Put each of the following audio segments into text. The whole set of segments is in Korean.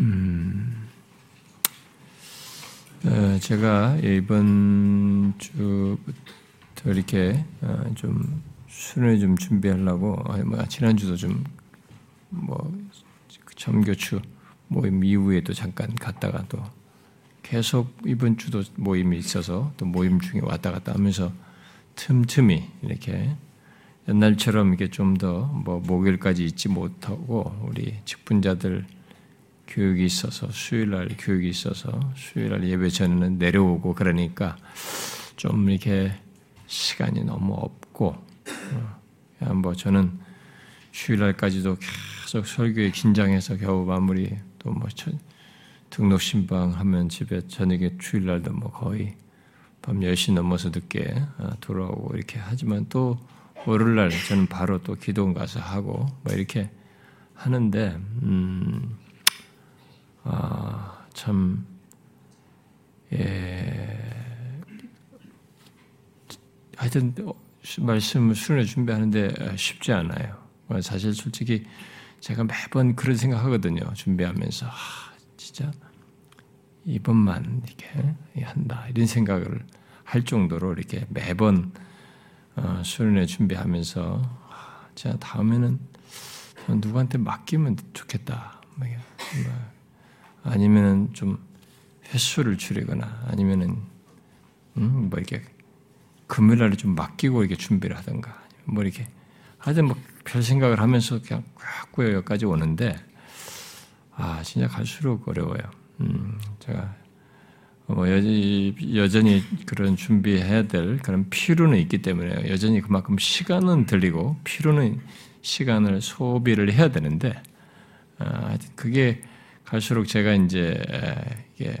음, 어, 제가 이번 주부터 이렇게 어, 좀 수련회 좀 준비하려고 뭐 지난 주도 좀 뭐 점교추 모임 이후에도 잠깐 갔다가 또 계속 이번 주도 모임이 있어서 또 모임 중에 왔다 갔다 하면서 틈틈이 이렇게 옛날처럼 이게 좀 더 뭐 목요일까지 있지 못하고 우리 직분자들 교육이 있어서 수요일날 교육이 있어서 수요일날 예배 전에는 내려오고 그러니까 좀 이렇게 시간이 너무 없고 어, 뭐 저는 수요일날까지도 계속 설교에 긴장해서 겨우 마무리 또 뭐 등록 신방하면 집에 저녁에 주일날도 뭐 거의 밤 10시 넘어서 늦게 어, 돌아오고 이렇게 하지만 또 월요일날 저는 바로 또 기도원 가서 하고 뭐 이렇게 하는데 음 아, 참, 예, 하여튼, 말씀 수련회 준비하는데 쉽지 않아요. 사실 솔직히 제가 매번 그런 생각 하거든요. 준비하면서. 아, 진짜, 이번만 이렇게 한다. 이런 생각을 할 정도로 이렇게 매번 어, 수련회 준비하면서, 아, 진짜 다음에는 누구한테 맡기면 좋겠다. 뭐, 뭐 아니면은 좀 횟수를 줄이거나 아니면은 음, 뭐 이렇게 금요일날에 좀 맡기고 이렇게 준비를 하든가 뭐 이렇게 하여튼 뭐 별 생각을 하면서 그냥 꽉 여기까지 오는데 아 진짜 갈수록 어려워요. 음, 제가 뭐 여 전히 그런 준비해야 될 그런 필요는 있기 때문에 여전히 그만큼 시간은 들리고 필요는 시간을 소비를 해야 되는데 아, 그게 갈수록 제가 이제 이게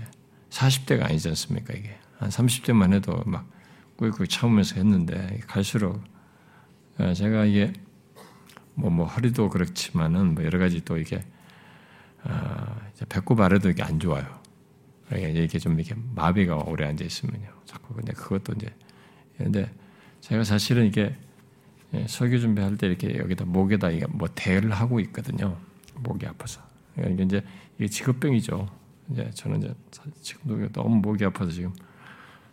40대가 아니지 않습니까? 이게 한 30대만 해도 막 꿀꿀 참으면서 했는데 갈수록 어, 제가 이게 뭐, 뭐 허리도 그렇지만은 뭐 여러 가지 또 이게 어, 배꼽 아래도 이게 안 좋아요. 이게 좀 이렇게 마비가 오래 앉아 있으면요. 자꾸 근데 그것도 이제 근데 제가 사실은 이게 예, 설교 준비할 때 이렇게 여기다 목에다 이게 뭐 대를 하고 있거든요. 목이 아파서. 그러니까 이제 이게 직업병이죠. 이제 저는 이제 지금도 너무 목이 아파서 지금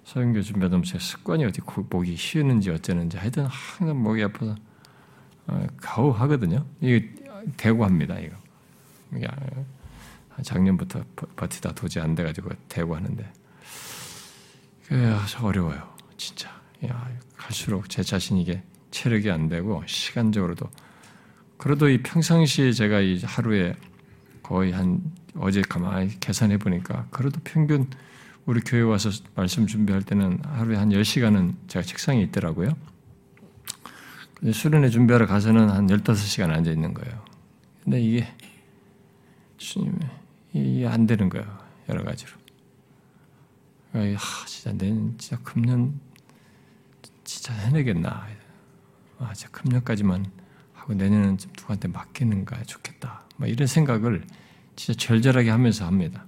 서영교 준비하다 제 습관이 어디 목이 쉬는지 어쩌는지 하여튼 항상 목이 아파서 어, 가오 하거든요. 이게 대고 합니다. 이거. 이게 작년부터 버티다 도저히 안 돼가지고 대고 하는데 그래서 어려워요. 진짜. 야, 갈수록 제 자신 이게 체력이 안 되고 시간적으로도 그래도 이 평상시에 제가 이 하루에 거의 한 어제 가만히 계산해 보니까 그래도 평균 우리 교회 와서 말씀 준비할 때는 하루에 한 10시간은 제가 책상에 있더라고요. 수련회 준비하러 가서는 한 15시간 앉아 있는 거예요. 근데 이게 주님 이게 안 되는 거예요. 여러 가지로. 아, 진짜 내년 진짜 금년 진짜 해내겠나. 아, 진짜 금년까지만 하고 내년은 좀 누구한테 맡기는가 좋겠다. 뭐 이런 생각을 진짜 절절하게 하면서 합니다.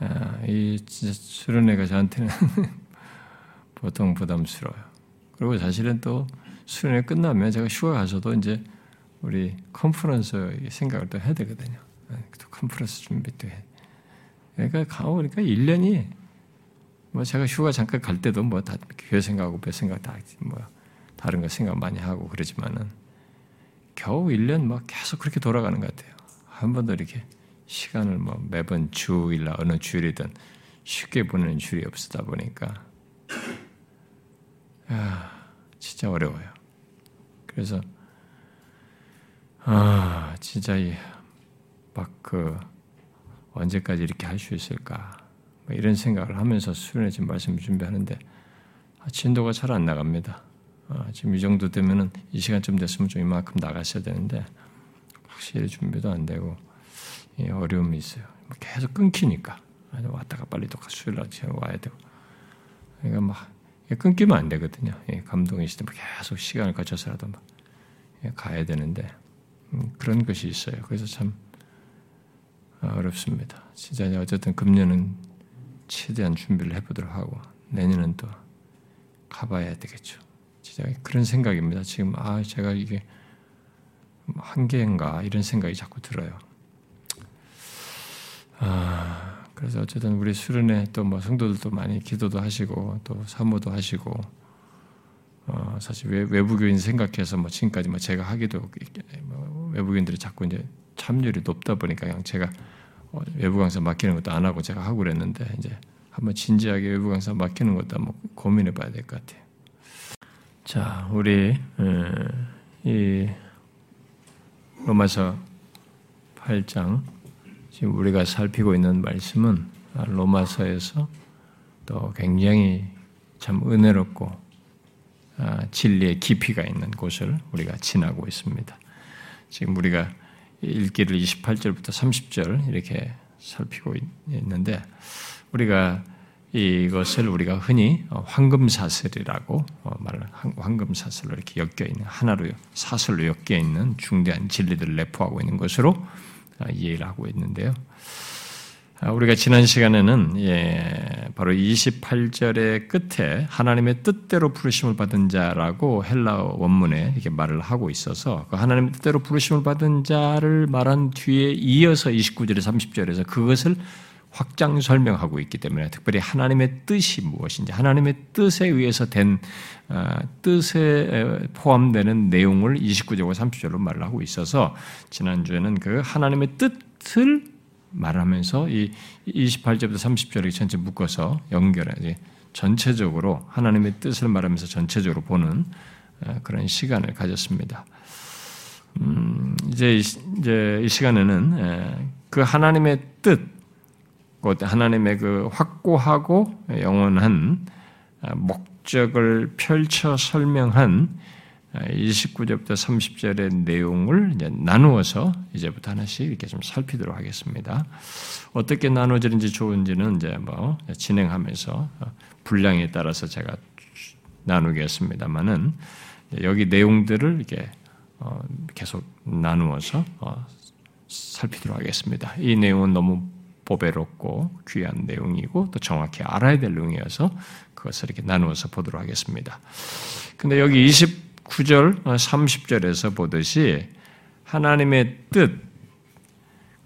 아, 이 진짜 수련회가 저한테는 보통 부담스러워요. 그리고 사실은 또 수련회 끝나면 제가 휴가 가서도 이제 우리 컨퍼런스 생각을 또 해야 되거든요. 아, 또 컨퍼런스 준비도 해. 그러니까 가고 그러니까 1년이 뭐 제가 휴가 잠깐 갈 때도 뭐 다 교회 생각하고 배 생각 다 뭐 다른 거 생각 많이 하고 그러지만은 겨우 1년 막 계속 그렇게 돌아가는 것 같아요. 한 번도 이렇게 시간을 뭐 매번 주일나 어느 주일이든 쉽게 보내는 주일이 없다 보니까 아, 진짜 어려워요. 그래서 아 진짜 이막그 언제까지 이렇게 할 수 있을까 뭐 이런 생각을 하면서 수련회 말씀을 준비하는데 아, 진도가 잘 안 나갑니다. 아, 지금 이 정도 되면은 이 시간쯤 됐으면 좀 이만큼 나갔어야 되는데 확실히 준비도 안 되고 예, 어려움이 있어요. 뭐 계속 끊기니까 왔다가 빨리 또 수요일 날 와야 되고 그러니까 막 끊기면 안 되거든요. 예, 감동이 때 계속 시간을 거쳐서라도 막 예, 가야 되는데 음, 그런 것이 있어요. 그래서 참 어렵습니다. 진짜 어쨌든 금년은 최대한 준비를 해보도록 하고 내년은 또 가봐야 되겠죠. 진짜 그런 생각입니다. 지금 아 제가 이게 한계인가 이런 생각이 자꾸 들어요. 아 그래서 어쨌든 우리 수련회 또 뭐 성도들도 많이 기도도 하시고 또 사모도 하시고 어 사실 외 부교인 생각해서 뭐 지금까지 뭐 제가 하기도 뭐 외부교인들이 자꾸 이제 참여율이 높다 보니까 그냥 제가 어, 외부 강사 맡기는 것도 안 하고 제가 하고 그랬는데 이제 한번 진지하게 외부 강사 맡기는 것도 한번 고민해 봐야 될 것 같아요. 자, 우리 이 로마서 8장 지금 우리가 살피고 있는 말씀은 로마서에서 또 굉장히 참 은혜롭고 아, 진리의 깊이가 있는 곳을 우리가 지나고 있습니다. 지금 우리가 읽기를 28절부터 30절 이렇게 살피고 있는데 우리가 이것을 우리가 흔히 황금사슬이라고 말을 황금사슬로 이렇게 엮여 있는 하나로 사슬로 엮여 있는 중대한 진리들을 내포하고 있는 것으로 이해를 하고 있는데요. 아, 우리가 지난 시간에는 예, 바로 28절의 끝에 하나님의 뜻대로 부르심을 받은 자라고 헬라 원문에 이렇게 말을 하고 있어서 그 하나님의 뜻대로 부르심을 받은 자를 말한 뒤에 이어서 29절에 30절에서 그것을 확장 설명하고 있기 때문에 특별히 하나님의 뜻이 무엇인지 하나님의 뜻에 의해서 된 어, 뜻에 포함되는 내용을 29절과 30절로 말을 하고 있어서 지난주에는 그 하나님의 뜻을 말하면서 이 28절부터 30절을 전체 묶어서 연결해 전체적으로 하나님의 뜻을 말하면서 전체적으로 보는 어, 그런 시간을 가졌습니다. 음, 이제 이제 이 시간에는 그 하나님의 뜻, 곧 하나님의 그 확고하고 영원한 어, 목적을 펼쳐 설명한 29절부터 30절의 내용을 이제 나누어서 이제부터 하나씩 이렇게 좀 살피도록 하겠습니다. 어떻게 나누어지는지 좋은지는 이제 뭐 진행하면서 분량에 따라서 제가 나누겠습니다만은 여기 내용들을 이렇게 어, 계속 나누어서 어, 살피도록 하겠습니다. 이 내용은 너무 보배롭고 귀한 내용이고 또 정확히 알아야 될 내용이어서 그것을 이렇게 나누어서 보도록 하겠습니다. 근데 여기 20 9절, 30절에서 보듯이 하나님의 뜻,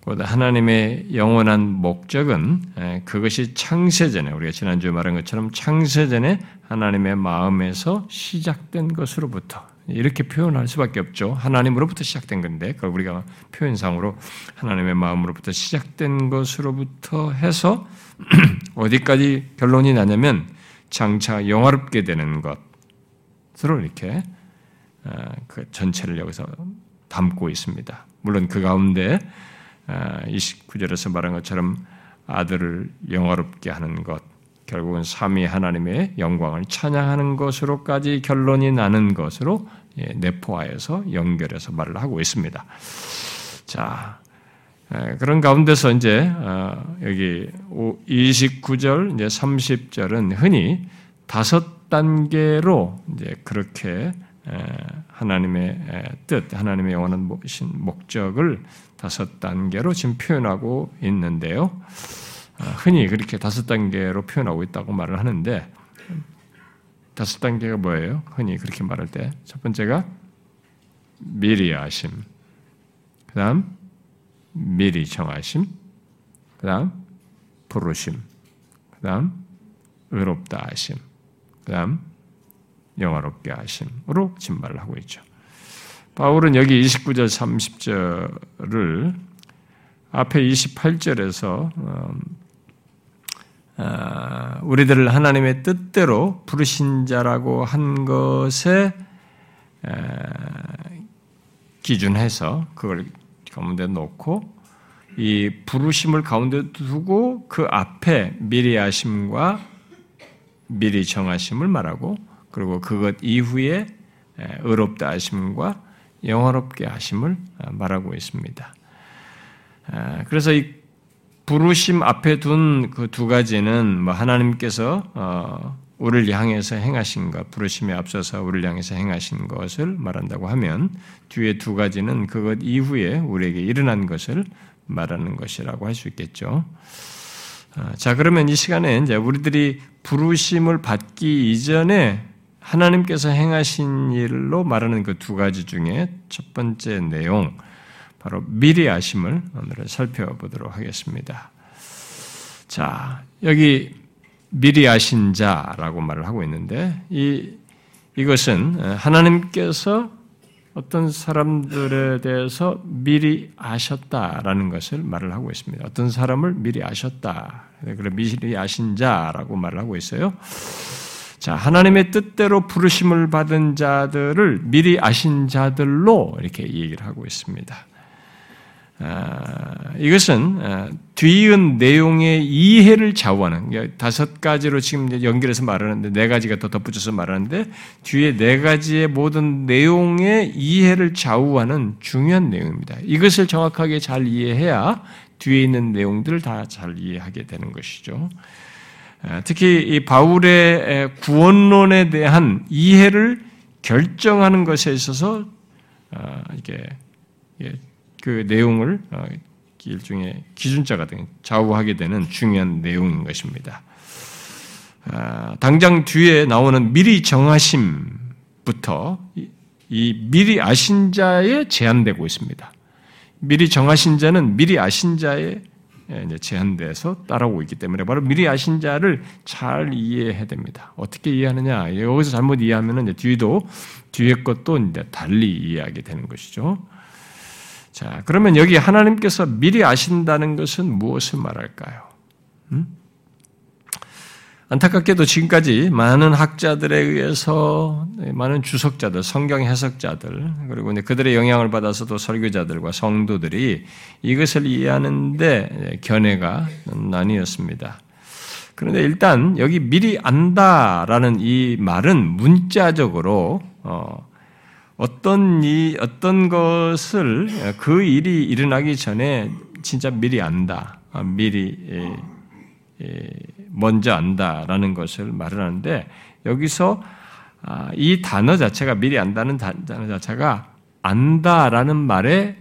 하나님의 영원한 목적은 그것이 창세전에 우리가 지난주에 말한 것처럼 창세전에 하나님의 마음에서 시작된 것으로부터 이렇게 표현할 수밖에 없죠. 하나님으로부터 시작된 건데 그걸 우리가 표현상으로 하나님의 마음으로부터 시작된 것으로부터 해서 어디까지 결론이 나냐면 장차 영화롭게 되는 것으로 이렇게 어, 그 전체를 여기서 담고 있습니다. 물론 그 가운데 29절에서 어, 말한 것처럼 아들을 영화롭게 하는 것, 결국은 삼위 하나님의 영광을 찬양하는 것으로까지 결론이 나는 것으로 예, 내포하여서 연결해서 말을 하고 있습니다. 자, 그런 가운데서 이제 어, 여기 29절, 이제 30절은 흔히 다섯 단계로 이제 그렇게 하나님의 뜻, 하나님의 영원한 목적을 다섯 단계로 지금 표현하고 있는데요. 아, 흔히 그렇게 다섯 단계로 표현하고 있다고 말을 하는데 다섯 단계가 뭐예요? 흔히 그렇게 말할 때. 첫 번째가 미리 아심, 그 다음 미리 정하심, 그 다음 부르심, 그 다음 의롭다 하심, 그 다음 영화롭게 하심으로 진말을 하고 있죠. 바울은 여기 29절 30절을 앞에 28절에서 음, 아, 우리들을 하나님의 뜻대로 부르신 자라고 한 것에 기준해서 그걸 가운데 놓고 이 부르심을 가운데 두고 그 앞에 미리 아심과 미리 정하심을 말하고 그리고 그것 이후에 의롭다 하심과 영화롭게 하심을 말하고 있습니다. 그래서 이 부르심 앞에 둔 그 두 가지는 뭐 하나님께서 어, 우리를 향해서 행하신 것, 부르심에 앞서서 우리를 향해서 행하신 것을 말한다고 하면 뒤에 두 가지는 그것 이후에 우리에게 일어난 것을 말하는 것이라고 할 수 있겠죠. 아, 자, 그러면 이 시간에 이제 우리들이 부르심을 받기 이전에 하나님께서 행하신 일로 말하는 그 두 가지 중에 첫 번째 내용, 바로 미리 아심을 오늘 살펴보도록 하겠습니다. 자, 여기 미리 아신 자라고 말을 하고 있는데, 이, 이것은 하나님께서 어떤 사람들에 대해서 미리 아셨다라는 것을 말을 하고 있습니다. 어떤 사람을 미리 아셨다. 그래 미리 아신 자라고 말을 하고 있어요. 자, 하나님의 뜻대로 부르심을 받은 자들을 미리 아신 자들로 이렇게 얘기를 하고 있습니다. 아, 이것은 아, 뒤은 내용의 이해를 좌우하는 다섯 가지로 지금 연결해서 말하는데 네 가지가 더 덧붙여서 말하는데 뒤에 네 가지의 모든 내용의 이해를 좌우하는 중요한 내용입니다. 이것을 정확하게 잘 이해해야 뒤에 있는 내용들을 다 잘 이해하게 되는 것이죠. 아, 특히 이 바울의 구원론에 대한 이해를 결정하는 것에 있어서 이게 그 내용을 어, 일종의 기준자가 된 좌우하게 되는 중요한 내용인 것입니다. 아, 당장 뒤에 나오는 미리 정하심부터 이 미리 아신 자에 제한되고 있습니다. 미리 정하신 자는 미리 아신 자에 제한돼서 따라오고 있기 때문에 바로 미리 아신 자를 잘 이해해야 됩니다. 어떻게 이해하느냐? 여기서 잘못 이해하면 뒤도 뒤에 것도 이제 달리 이해하게 되는 것이죠. 자, 그러면 여기 하나님께서 미리 아신다는 것은 무엇을 말할까요? 음? 안타깝게도 지금까지 많은 학자들에 의해서 많은 주석자들, 성경 해석자들, 그리고 그들의 영향을 받아서도 설교자들과 성도들이 이것을 이해하는데 견해가 나뉘었습니다. 그런데 일단 여기 미리 안다라는 이 말은 문자적으로 어, 어떤 이 어떤 것을 그 일이 일어나기 전에 진짜 미리 안다, 아, 미리 먼저 안다라는 것을 말을 하는데 여기서 아, 이 단어 자체가 미리 안다는 단어 자체가 안다라는 말에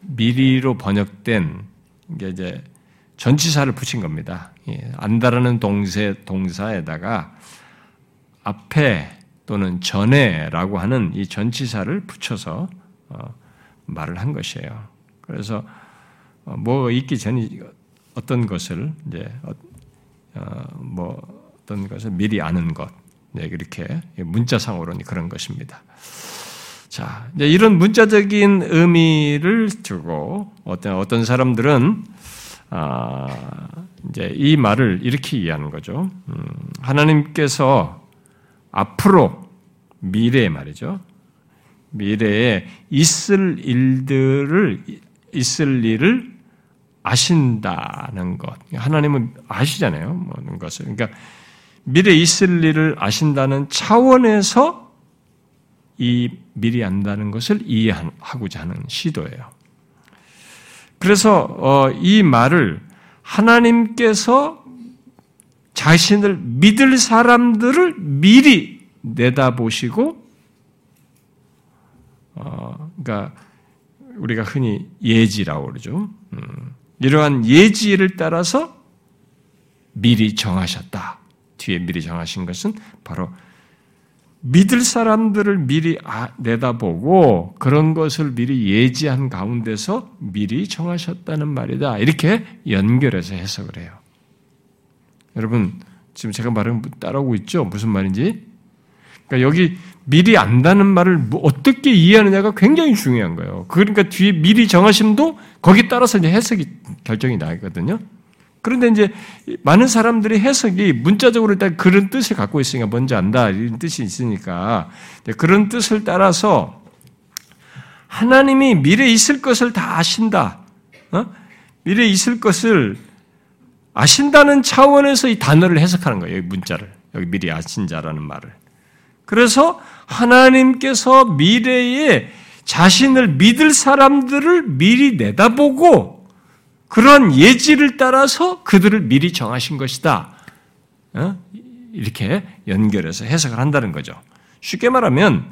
미리로 번역된 게 이제 전치사를 붙인 겁니다. 안다라는 동세 동사에다가 앞에 또는 전에라고 하는 이 전치사를 붙여서 어, 말을 한 것이에요. 그래서 어, 뭐 있기 전에 어떤 것을 이제 어, 뭐 어떤 것을 미리 아는 것, 네, 이렇게 문자상으로는 그런 것입니다. 자, 이런 문자적인 의미를 두고 어떤 어떤 사람들은 아, 이제 이 말을 이렇게 이해하는 거죠. 음, 하나님께서 앞으로 미래에 말이죠. 미래에 있을 일들을 있을 일을 아신다는 것. 하나님은 아시잖아요. 모든 것을. 그러니까 미래에 있을 일을 아신다는 차원에서 이 미리 안다는 것을 이해하고자 하는 시도예요. 그래서 어, 이 말을 하나님께서 자신을 믿을 사람들을 미리 내다보시고, 어, 그러니까 우리가 흔히 예지라고 그러죠. 음, 이러한 예지를 따라서 미리 정하셨다. 뒤에 미리 정하신 것은 바로 믿을 사람들을 미리 아, 내다보고 그런 것을 미리 예지한 가운데서 미리 정하셨다는 말이다. 이렇게 연결해서 해석을 해요. 여러분, 지금 제가 말은 따라오고 있죠? 무슨 말인지? 그러니까 여기 미리 안다는 말을 뭐 어떻게 이해하느냐가 굉장히 중요한 거예요. 그러니까 뒤에 미리 정하심도 거기 따라서 이제 해석이 결정이 나거든요. 그런데 이제 많은 사람들이 해석이 문자적으로 일단 그런 뜻을 갖고 있으니까 먼저 안다 이런 뜻이 있으니까 그런 뜻을 따라서 하나님이 미래에 있을 것을 다 아신다. 어? 미래에 있을 것을 아신다는 차원에서 이 단어를 해석하는 거예요. 문자를. 여기 미리 아신 자라는 말을. 그래서 하나님께서 미래에 자신을 믿을 사람들을 미리 내다보고 그러한 예지를 따라서 그들을 미리 정하신 것이다. 어? 이렇게 연결해서 해석을 한다는 거죠. 쉽게 말하면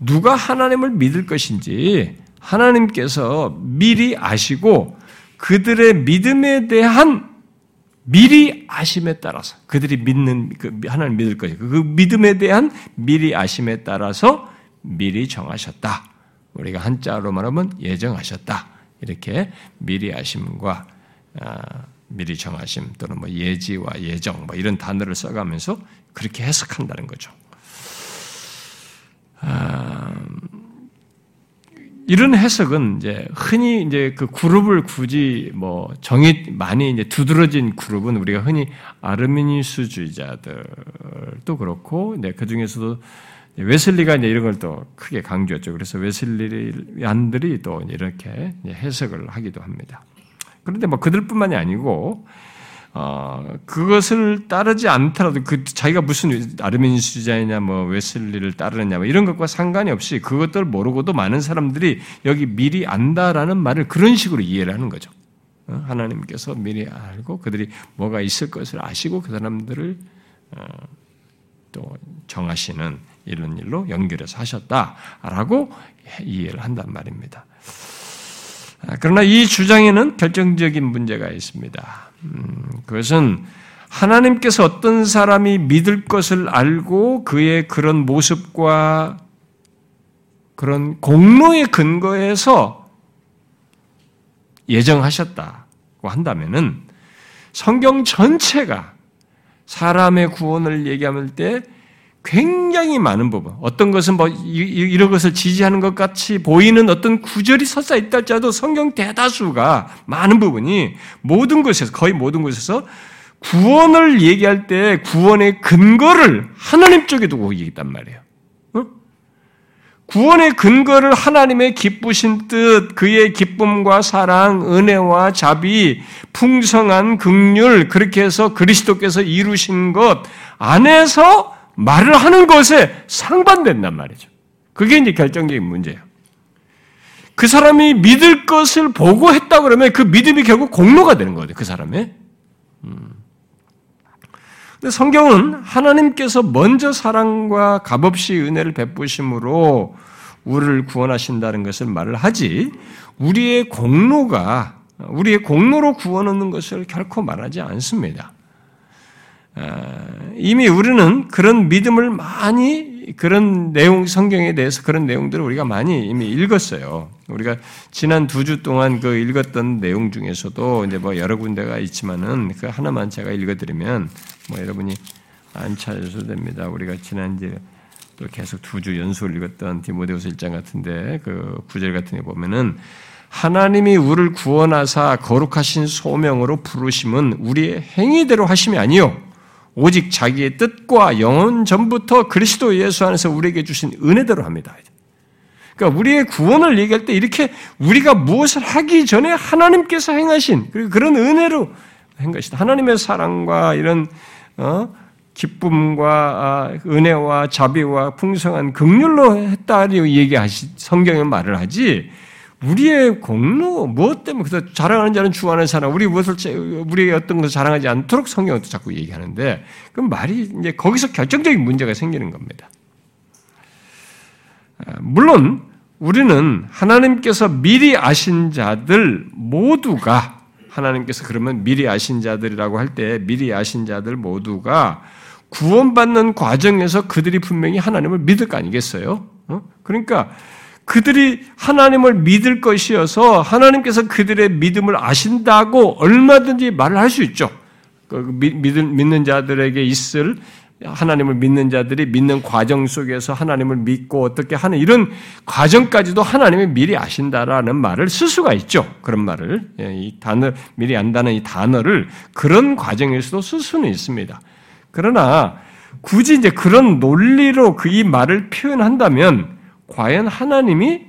누가 하나님을 믿을 것인지 하나님께서 미리 아시고 그들의 믿음에 대한 미리 아심에 따라서 그들이 믿는 그 하나님 믿을 것이 그 믿음에 대한 미리 아심에 따라서 미리 정하셨다. 우리가 한자로 말하면 예정하셨다. 이렇게 미리 아심과 아, 미리 정하심 또는 뭐 예지와 예정 뭐 이런 단어를 써가면서 그렇게 해석한다는 거죠. 아, 이런 해석은 이제 흔히 이제 그 그룹을 굳이 뭐 정의 많이 이제 두드러진 그룹은 우리가 흔히 아르미니스주의자들도 그렇고, 네, 그 중에서도 웨슬리가 이제 이런 걸 또 크게 강조했죠. 그래서 웨슬리안들이 또 이렇게 해석을 하기도 합니다. 그런데 뭐 그들뿐만이 아니고 어, 그것을 따르지 않더라도 그 자기가 무슨 아르메니스자이냐 뭐 웨슬리를 따르느냐 뭐 이런 것과 상관이 없이 그것들 모르고도 많은 사람들이 여기 미리 안다라는 말을 그런 식으로 이해를 하는 거죠. 어? 하나님께서 미리 알고 그들이 뭐가 있을 것을 아시고 그 사람들을 어, 또 정하시는 이런 일로 연결해서 하셨다라고 이해를 한단 말입니다. 아, 그러나 이 주장에는 결정적인 문제가 있습니다. 음, 그것은 하나님께서 어떤 사람이 믿을 것을 알고 그의 그런 모습과 그런 공로의 근거에서 예정하셨다고 한다면은 성경 전체가 사람의 구원을 얘기할 때 굉장히 많은 부분, 어떤 것은 뭐 이런 것을 지지하는 것 같이 보이는 어떤 구절이 설사 있다 할지라도 성경 대다수가 많은 부분이 모든 것에서 거의 모든 것에서 구원을 얘기할 때 구원의 근거를 하나님 쪽에 두고 얘기했단 말이에요. 어? 구원의 근거를 하나님의 기쁘신 뜻, 그의 기쁨과 사랑, 은혜와 자비, 풍성한 극률, 그렇게 해서 그리스도께서 이루신 것 안에서 말을 하는 것에 상반된단 말이죠. 그게 이제 결정적인 문제예요. 그 사람이 믿을 것을 보고 했다 그러면 그 믿음이 결국 공로가 되는 거예요. 그 사람의. 음. 근데 성경은 하나님께서 먼저 사랑과 값없이 은혜를 베푸심으로 우리를 구원하신다는 것을 말을 하지 우리의 공로가 우리의 공로로 구원 얻는 것을 결코 말하지 않습니다. 아, 이미 우리는 그런 믿음을 많이 그런 내용 성경에 대해서 그런 내용들을 우리가 많이 이미 읽었어요. 우리가 지난 두 주 동안 그 읽었던 내용 중에서도 이제 뭐 여러 군데가 있지만은 그 하나만 제가 읽어드리면 뭐 여러분이 안 찾으셔도 됩니다. 우리가 지난 이제 또 계속 두 주 연속을 읽었던 디모데후서 1장 같은데 그 구절 같은 데 보면은 하나님이 우리를 구원하사 거룩하신 소명으로 부르심은 우리의 행위대로 하심이 아니요 오직 자기의 뜻과 영혼 전부터 그리스도 예수 안에서 우리에게 주신 은혜대로 합니다. 그러니까 우리의 구원을 얘기할 때 이렇게 우리가 무엇을 하기 전에 하나님께서 행하신 그런 은혜로 한 것이다. 하나님의 사랑과 이런 어? 기쁨과 아, 은혜와 자비와 풍성한 극률로 했다고 얘기하시 성경의 말을 하지 우리의 공로, 무엇 때문에 그래서 자랑하는 자는 주 안에 사나 우리 무엇을, 우리의 어떤 것을 자랑하지 않도록 성경은 자꾸 얘기하는데, 그럼 말이 이제 거기서 결정적인 문제가 생기는 겁니다. 아, 물론, 우리는 하나님께서 미리 아신 자들 모두가, 하나님께서 그러면 미리 아신 자들이라고 할 때, 미리 아신 자들 모두가 구원받는 과정에서 그들이 분명히 하나님을 믿을 거 아니겠어요? 어? 그러니까, 그들이 하나님을 믿을 것이어서 하나님께서 그들의 믿음을 아신다고 얼마든지 말을 할 수 있죠. 그 믿는 자들에게 있을 하나님을 믿는 자들이 믿는 과정 속에서 하나님을 믿고 어떻게 하는 이런 과정까지도 하나님이 미리 아신다라는 말을 쓸 수가 있죠. 그런 말을 예, 이 단어 미리 안다는 이 단어를 그런 과정에서도 쓸 수는 있습니다. 그러나 굳이 이제 그런 논리로 그 이 말을 표현한다면 과연 하나님이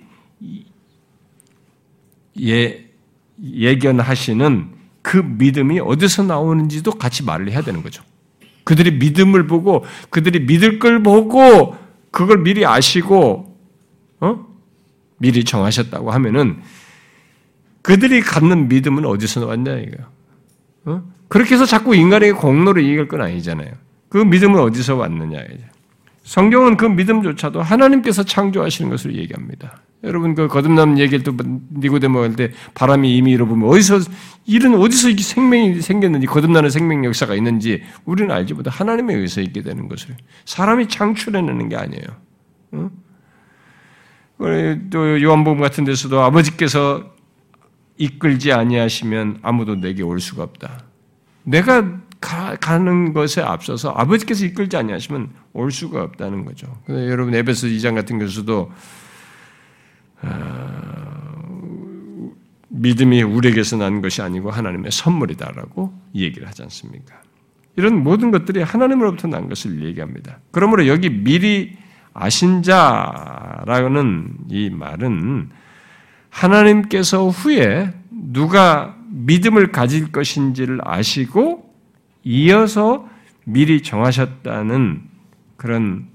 예, 예견하시는 그 믿음이 어디서 나오는지도 같이 말을 해야 되는 거죠. 그들이 믿음을 보고 그들이 믿을 걸 보고 그걸 미리 아시고 어? 미리 정하셨다고 하면은 그들이 갖는 믿음은 어디서 왔냐 이거. 어? 그렇게 해서 자꾸 인간에게 공로를 이길 건 아니잖아요. 그 믿음은 어디서 왔느냐 이제. 성경은 그 믿음조차도 하나님께서 창조하시는 것을 얘기합니다. 여러분 그 거듭남 얘기를 또 니고데모 할 때 바람이 임의로 보면 어디서 이런 어디서 이 생명이 생겼는지 거듭나는 생명 역사가 있는지 우리는 알지 못해 하나님에 의해서 있게 되는 것을 사람이 창출해내는 게 아니에요. 응? 또 요한복음 같은 데서도 아버지께서 이끌지 아니하시면 아무도 내게 올 수가 없다. 내가 가, 는 것에 앞서서 아버지께서 이끌지 아니하시면 올 수가 없다는 거죠. 여러분 에베소 2장 같은 것에서도 어, 믿음이 우리에게서 난 것이 아니고 하나님의 선물이다라고 얘기를 하지 않습니까? 이런 모든 것들이 하나님으로부터 난 것을 얘기합니다. 그러므로 여기 미리 아신 자라는 이 말은 하나님께서 후에 누가 믿음을 가질 것인지를 아시고 이어서 미리 정하셨다는 그런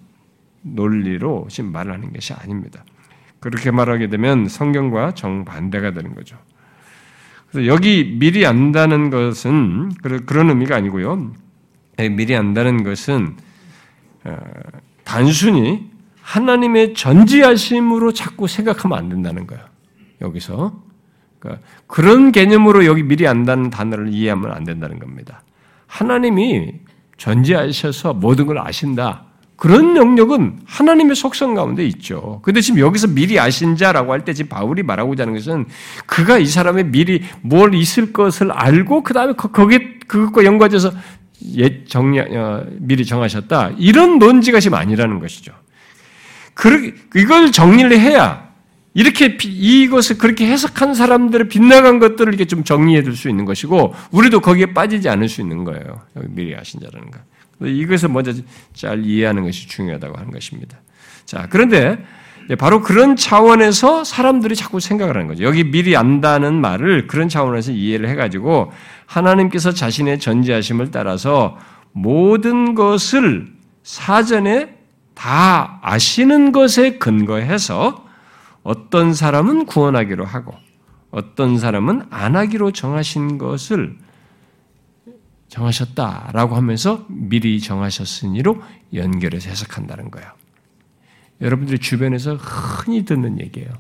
논리로 지금 말하는 것이 아닙니다. 그렇게 말하게 되면 성경과 정반대가 되는 거죠. 그래서 여기 미리 안다는 것은 그런 의미가 아니고요. 미리 안다는 것은 어, 단순히 하나님의 전지하심으로 자꾸 생각하면 안 된다는 거예요. 여기서 그러니까 그런 개념으로 여기 미리 안다는 단어를 이해하면 안 된다는 겁니다. 하나님이 전지하셔서 모든 걸 아신다. 그런 영역은 하나님의 속성 가운데 있죠. 근데 지금 여기서 미리 아신 자라고 할 때 지금 바울이 말하고자 하는 것은 그가 이 사람의 미리 뭘 있을 것을 알고 그 다음에 거기에 그것과 연관해서 예 정리 어, 미리 정하셨다. 이런 논지가 지금 아니라는 것이죠. 그 이걸 정리를 해야 이렇게 이것을 그렇게 해석한 사람들의 빗나간 것들을 이렇게 좀 정리해 둘수 있는 것이고 우리도 거기에 빠지지 않을 수 있는 거예요. 여기 미리 아신 자라는 거. 이것을 먼저 잘 이해하는 것이 중요하다고 하는 것입니다. 자, 그런데 바로 그런 차원에서 사람들이 자꾸 생각을 하는 거죠. 여기 미리 안다는 말을 그런 차원에서 이해를 해가지고 하나님께서 자신의 전지하심을 따라서 모든 것을 사전에 다 아시는 것에 근거해서 어떤 사람은 구원하기로 하고 어떤 사람은 안 하기로 정하신 것을 정하셨다라고 하면서 미리 정하셨으니로 연결해서 해석한다는 거예요. 여러분들이 주변에서 흔히 듣는 얘기예요.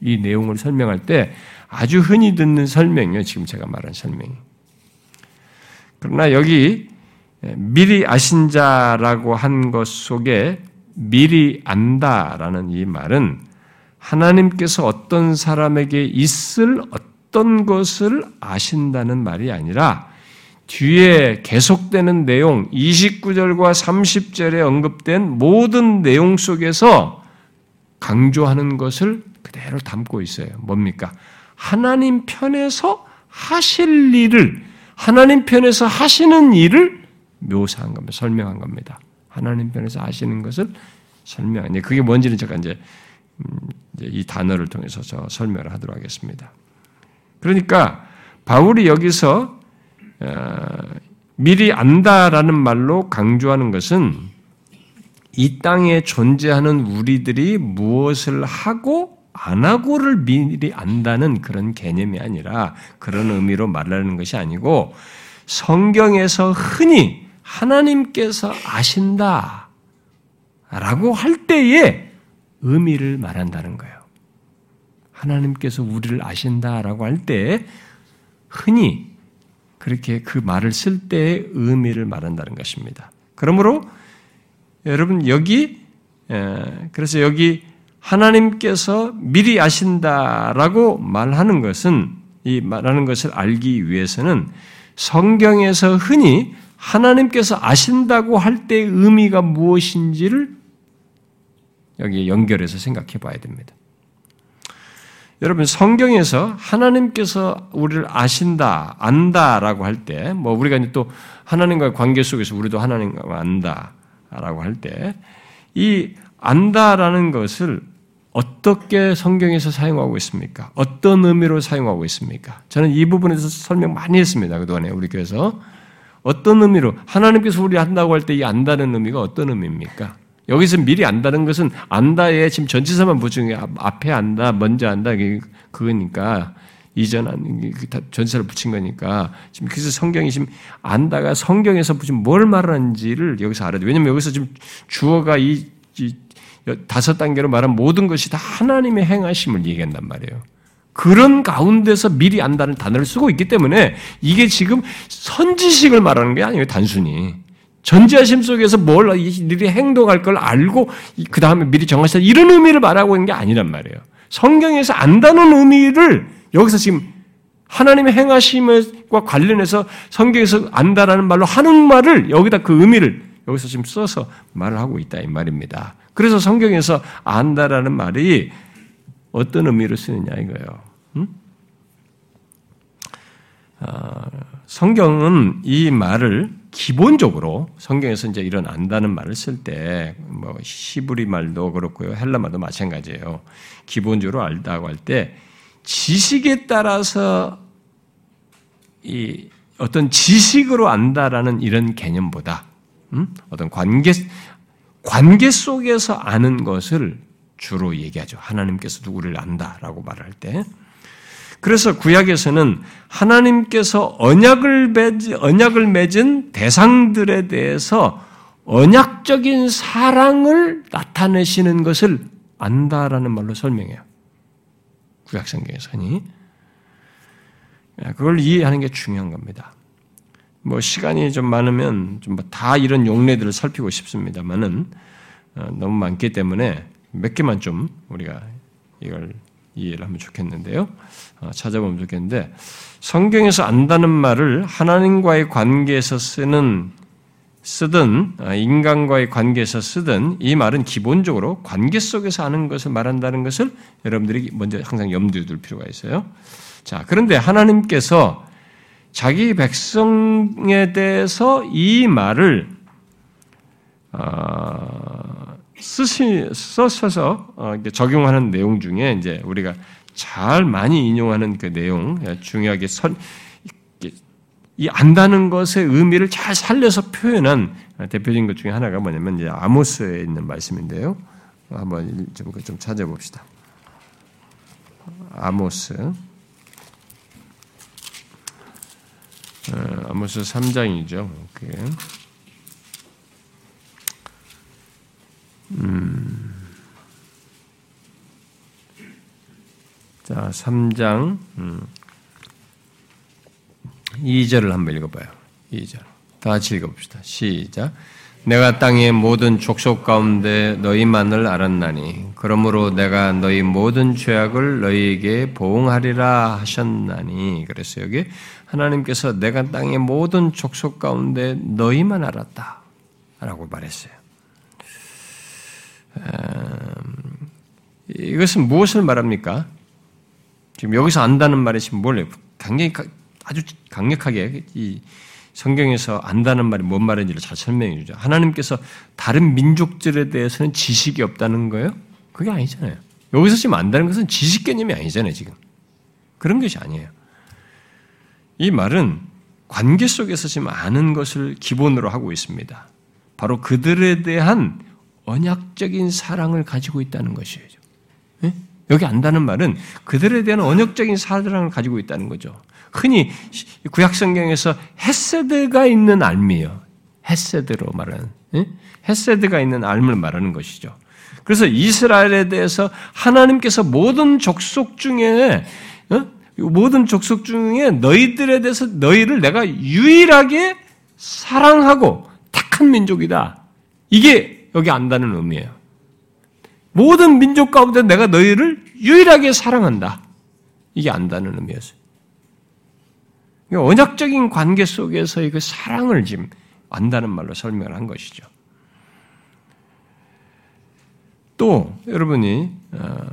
이 내용을 설명할 때 아주 흔히 듣는 설명이요. 지금 제가 말한 설명이. 그러나 여기 미리 아신 자라고 한 것 속에 미리 안다라는 이 말은 하나님께서 어떤 사람에게 있을 어떤 것을 아신다는 말이 아니라 뒤에 계속되는 내용, 29절과 30절에 언급된 모든 내용 속에서 강조하는 것을 그대로 담고 있어요. 뭡니까? 하나님 편에서 하실 일을, 하나님 편에서 하시는 일을 묘사한 겁니다. 설명한 겁니다. 하나님 편에서 하시는 것을 설명. 이제 그게 뭔지는 제가 이제, 음, 이 단어를 통해서 저 설명을 하도록 하겠습니다. 그러니까 바울이 여기서 어, 미리 안다라는 말로 강조하는 것은 이 땅에 존재하는 우리들이 무엇을 하고 안 하고를 미리 안다는 그런 개념이 아니라 그런 의미로 말하는 것이 아니고 성경에서 흔히 하나님께서 아신다 라고 할 때에 의미를 말한다는 거예요. 하나님께서 우리를 아신다라고 할 때 흔히 그렇게 그 말을 쓸 때의 의미를 말한다는 것입니다. 그러므로 여러분 여기 그래서 여기 하나님께서 미리 아신다라고 말하는 것은 이 말하는 것을 알기 위해서는 성경에서 흔히 하나님께서 아신다고 할 때의 의미가 무엇인지를 여기 연결해서 생각해 봐야 됩니다. 여러분 성경에서 하나님께서 우리를 아신다, 안다라고 할 때, 뭐 우리가 또 하나님과의 관계 속에서 우리도 하나님과 안다라고 할 때, 이 안다라는 것을 어떻게 성경에서 사용하고 있습니까? 어떤 의미로 사용하고 있습니까? 저는 이 부분에 서 설명 많이 했습니다. 그동안에 우리 교회에서. 어떤 의미로 하나님께서 우리 한다고 할 때 이 안다는 의미가 어떤 의미입니까? 여기서 미리 안다는 것은 안다에 지금 전치사만 보충해 앞에 안다, 먼저 안다 그거니까 이전 전치사를 붙인 거니까 지금 그래서 성경이 지금 안다가 성경에서 지금 뭘 말하는지를 여기서 알아야 돼. 왜냐면 여기서 지금 주어가 이, 이 다섯 단계로 말한 모든 것이 다 하나님의 행하심을 얘기한단 말이에요. 그런 가운데서 미리 안다는 단어를 쓰고 있기 때문에 이게 지금 선지식을 말하는 게 아니에요, 단순히. 전지하심 속에서 뭘, 이들이 행동할 걸 알고, 그 다음에 미리 정하시다. 이런 의미를 말하고 있는 게 아니란 말이에요. 성경에서 안다는 의미를 여기서 지금 하나님의 행하심과 관련해서 성경에서 안다라는 말로 하는 말을 여기다 그 의미를 여기서 지금 써서 말을 하고 있다 이 말입니다. 그래서 성경에서 안다라는 말이 어떤 의미로 쓰느냐 이거예요. 음? 어, 성경은 이 말을 기본적으로 성경에서 이제 이런 안다는 말을 쓸 때 뭐 히브리 말도 그렇고요 헬라 말도 마찬가지예요. 기본적으로 알다고 할 때 지식에 따라서 이 어떤 지식으로 안다라는 이런 개념보다 음? 어떤 관계 관계 속에서 아는 것을 주로 얘기하죠. 하나님께서 누구를 안다라고 말할 때. 그래서 구약에서는 하나님께서 언약을 맺은, 언약을 맺은 대상들에 대해서 언약적인 사랑을 나타내시는 것을 안다라는 말로 설명해요. 구약성경에서니. 그걸 이해하는 게 중요한 겁니다. 뭐 시간이 좀 많으면 좀 다 이런 용례들을 살피고 싶습니다만은 어, 너무 많기 때문에 몇 개만 좀 우리가 이걸 이해를 하면 좋겠는데요. 어, 찾아보면 좋겠는데 성경에서 안다는 말을 하나님과의 관계에서 쓰는 쓰든 어, 인간과의 관계에서 쓰든 이 말은 기본적으로 관계 속에서 아는 것을 말한다는 것을 여러분들이 먼저 항상 염두에 둘 필요가 있어요. 자, 그런데 하나님께서 자기 백성에 대해서 이 말을 어, 쓰시, 써서 어, 적용하는 내용 중에 이제 우리가 잘 많이 인용하는 그 내용, 중요하게 선, 이 안다는 것의 의미를 잘 살려서 표현한 대표적인 것 중에 하나가 뭐냐면 이제 아모스에 있는 말씀인데요. 한번 좀, 좀 찾아봅시다. 아모스. 어, 아모스 3장이죠. 그게. 음. 자, 3장 음. 2절을 한번 읽어봐요. 2절. 다 같이 읽어봅시다. 시작. 내가 땅의 모든 족속 가운데 너희만을 알았나니 그러므로 내가 너희 모든 죄악을 너희에게 보응하리라 하셨나니 그래서 여기 하나님께서 내가 땅의 모든 족속 가운데 너희만 알았다 라고 말했어요. 이것은 무엇을 말합니까? 지금 여기서 안다는 말이 지금 뭘요? 굉장히 아주 강력하게 이 성경에서 안다는 말이 뭔 말인지를 잘 설명해 주죠. 하나님께서 다른 민족들에 대해서는 지식이 없다는 거예요? 그게 아니잖아요. 여기서 지금 안다는 것은 지식 개념이 아니잖아요, 지금. 그런 것이 아니에요. 이 말은 관계 속에서 지금 아는 것을 기본으로 하고 있습니다. 바로 그들에 대한 언약적인 사랑을 가지고 있다는 것이에요. 네? 여기 안다는 말은 그들에 대한 언약적인 사랑을 가지고 있다는 거죠. 흔히 구약 성경에서 헤세드가 있는 알미요. 헤세드로 말하는 네? 헤세드가 있는 알을 말하는 것이죠. 그래서 이스라엘에 대해서 하나님께서 모든 족속 중에 어? 모든 족속 중에 너희들에 대해서 너희를 내가 유일하게 사랑하고 택한 민족이다. 이게 여기 안다는 의미예요. 모든 민족 가운데 내가 너희를 유일하게 사랑한다. 이게 안다는 의미였어요. 언약적인 관계 속에서의 그 사랑을 지금 안다는 말로 설명을 한 것이죠. 또 여러분이 어,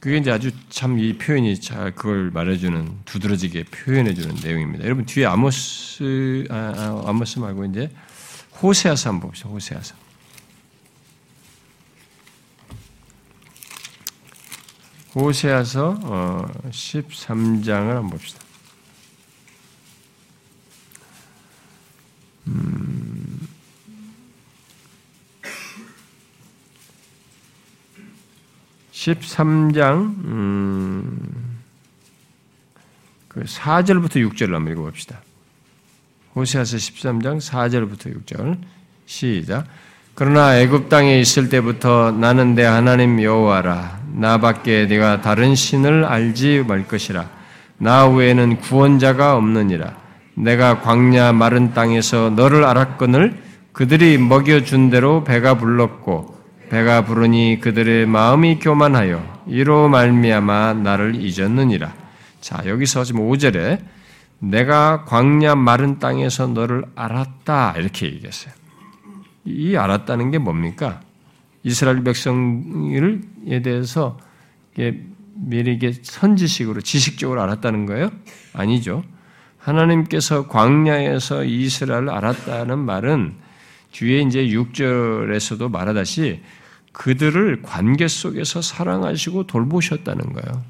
그게 이제 아주 참 이 표현이 잘 그걸 말해주는 두드러지게 표현해주는 내용입니다. 여러분 뒤에 아모스 아, 아, 아모스 말고 이제 호세아서 한번 봅시다. 호세아서. 호세아서 13장을 한번 봅시다. 음, (13장) 음, 그 4절부터 6절을 한번 읽어봅시다. 호세아서 13장 4절부터 6절 시작. 그러나 애굽 땅에 있을 때부터 나는 내 하나님 여호와라 나밖에 네가 다른 신을 알지 말 것이라 나 외에는 구원자가 없느니라 내가 광야 마른 땅에서 너를 알았거늘 그들이 먹여 준 대로 배가 불렀고 배가 부르니 그들의 마음이 교만하여 이로 말미암아 나를 잊었느니라 자 여기서 지금 5절에 내가 광야 마른 땅에서 너를 알았다 이렇게 얘기했어요. 이 알았다는 게 뭡니까? 이스라엘 백성에 대해서 미리 선지식으로 지식적으로 알았다는 거예요? 아니죠. 하나님께서 광야에서 이스라엘을 알았다는 말은 뒤에 이제 6절에서도 말하다시 그들을 관계 속에서 사랑하시고 돌보셨다는 거예요.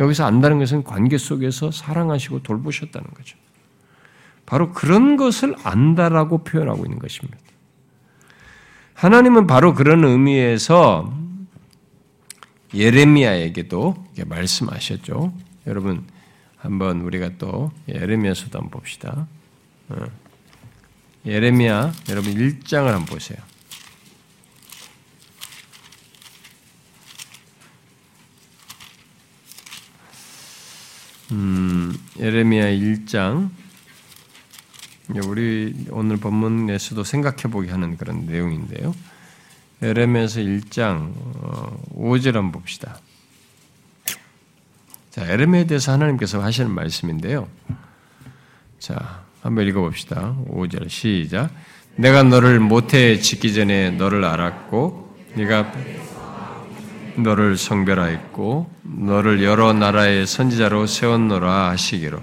여기서 안다는 것은 관계 속에서 사랑하시고 돌보셨다는 거죠. 바로 그런 것을 안다라고 표현하고 있는 것입니다. 하나님은 바로 그런 의미에서 예레미야에게도 말씀하셨죠. 여러분 한번 우리가 또 예레미야서도 한번 봅시다. 어. 예레미야 여러분 1장을 한번 보세요. 음, 예레미야 1장 우리 오늘 본문에서도 생각해 보게 하는 그런 내용인데요. 에레미야서 1장 5절 어, 한번 봅시다. 자, 에레미야에 대해서 하나님께서 하시는 말씀인데요. 자, 한번 읽어 봅시다. 5절 시작. 내가 너를 모태 짓기 전에 너를 알았고 네가 너를 성별하였고 너를 여러 나라의 선지자로 세웠노라 하시기로.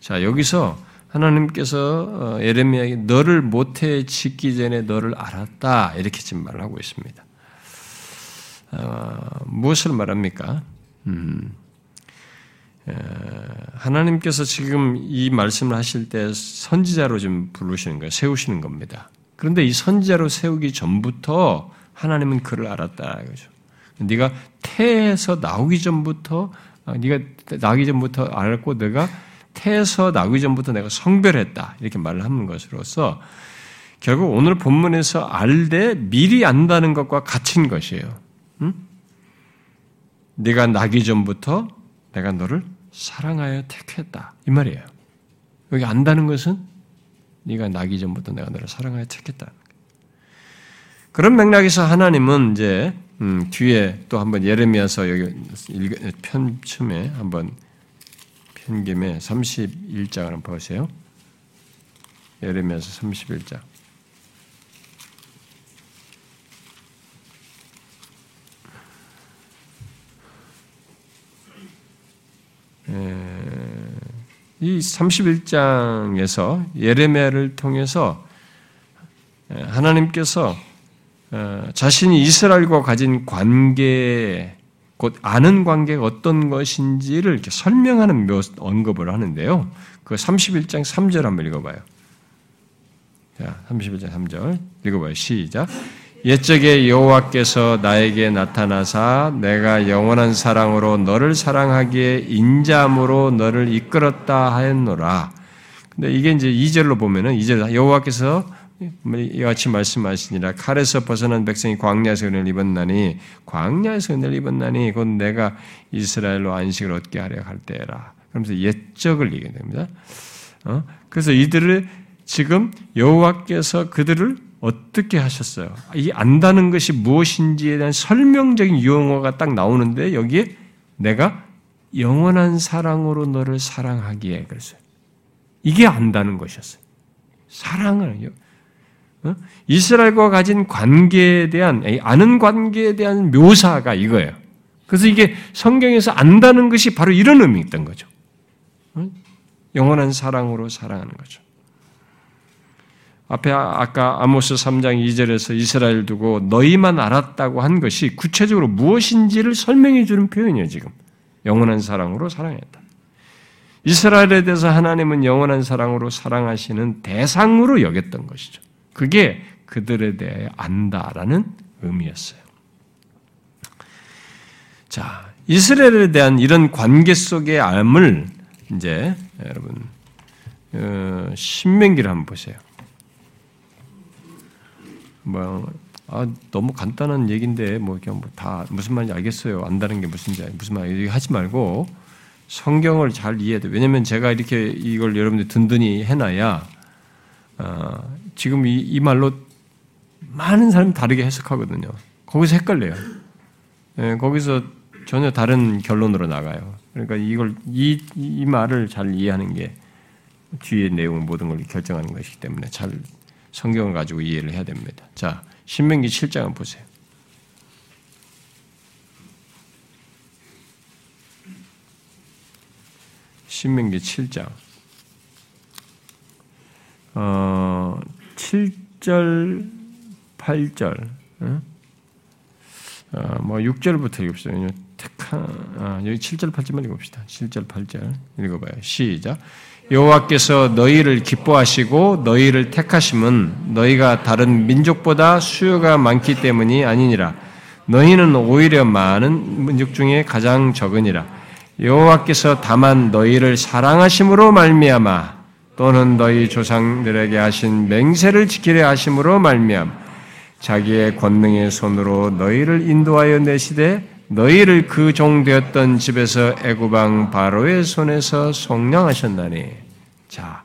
자, 여기서 하나님께서 어, 에레미야에게 너를 모태 짓기 전에 너를 알았다 이렇게 지금 말을 하고 있습니다. 어, 무엇을 말합니까? 음, 에, 하나님께서 지금 이 말씀을 하실 때 선지자로 좀 부르시는 거예요. 세우시는 겁니다. 그런데 이 선지자로 세우기 전부터 하나님은 그를 알았다 이거죠. 네가 태에서 나오기 전부터 아, 네가 나기 전부터 알고 내가 태에서 나기 전부터 내가 성별했다. 이렇게 말을 하는 것으로서 결국 오늘 본문에서 알되 미리 안다는 것과 같은 것이에요. 응? 네가 나기 전부터 내가 너를 사랑하여 택했다. 이 말이에요. 여기 안다는 것은 네가 나기 전부터 내가 너를 사랑하여 택했다. 그런 맥락에서 하나님은 이제 음, 뒤에 또 한번 예레미야서 여기 편쯤에 한번 편김에 31장을 한번 보세요. 예레미야서 31장. 이 31장에서 예레미야를 통해서 하나님께서 어, 자신이 이스라엘과 가진 관계 곧 아는 관계가 어떤 것인지를 이렇게 설명하는 몇 언급을 하는데요. 그 31장 3절 한번 읽어봐요. 자, 31장 3절 읽어봐요. 시작. 옛적에 여호와께서 나에게 나타나사 내가 영원한 사랑으로 너를 사랑하기에 인자함으로 너를 이끌었다 하였노라. 근데 이게 이제 2절로 보면은 이제 여호와께서 이같이 말씀하시니라 칼에서 벗어난 백성이 광야에서 은혜를 입었나니 광야에서 은혜를 입었나니 곧 내가 이스라엘로 안식을 얻게 하려 할 때라. 그러면서 옛적을 얘기해 됩니다. 어? 그래서 이들을 지금 여호와께서 그들을 어떻게 하셨어요? 이 안다는 것이 무엇인지에 대한 설명적인 용어가 딱 나오는데 여기에 내가 영원한 사랑으로 너를 사랑하기에 그랬어요. 이게 안다는 것이었어요. 사랑을 어? 이스라엘과 가진 관계에 대한 아는 관계에 대한 묘사가 이거예요. 그래서 이게 성경에서 안다는 것이 바로 이런 의미였던 거죠. 어? 영원한 사랑으로 사랑하는 거죠. 앞에 아까 아모스 3장 2절에서 이스라엘 두고 너희만 알았다고 한 것이 구체적으로 무엇인지를 설명해 주는 표현이에요, 지금. 영원한 사랑으로 사랑했다. 이스라엘에 대해서 하나님은 영원한 사랑으로 사랑하시는 대상으로 여겼던 것이죠. 그게 그들에 대해 안다라는 의미였어요. 자, 이스라엘에 대한 이런 관계 속의 암을 이제 여러분 어, 신명기를 한번 보세요. 뭐 아, 너무 간단한 얘기인데 뭐 그냥 뭐 다 무슨 말인지 알겠어요. 안다는 게 무슨지 무슨 말인지 하지 말고 성경을 잘 이해해야 돼. 왜냐면 제가 이렇게 이걸 여러분들 든든히 해놔야 어, 지금 이, 이, 말로 많은 사람이 다르게 해석하거든요. 거기서 헷갈려요. 예, 거기서 전혀 다른 결론으로 나가요. 그러니까 이걸 이, 이 말을 잘 이해하는 게 뒤에 내용 모든 걸 결정하는 것이기 때문에 잘 성경을 가지고 이해를 해야 됩니다. 자, 신명기 7장을 보세요. 신명기 7장. 어, 7절, 8절. 응? 어, 뭐 6절부터 읽읍시다. 택한, 아, 여기 7절, 8절만 읽읍시다. 7절, 8절 읽어봐요. 시작. 여호와께서 너희를 기뻐하시고 너희를 택하심은 너희가 다른 민족보다 수요가 많기 때문이 아니니라. 너희는 오히려 많은 민족 중에 가장 적으니라. 여호와께서 다만 너희를 사랑하심으로 말미암아 또는 너희 조상들에게 하신 맹세를 지키려 하심으로 말미암 자기의 권능의 손으로 너희를 인도하여 내시되 너희를 그 종 되었던 집에서 애구방 바로의 손에서 속량하셨나니. 자,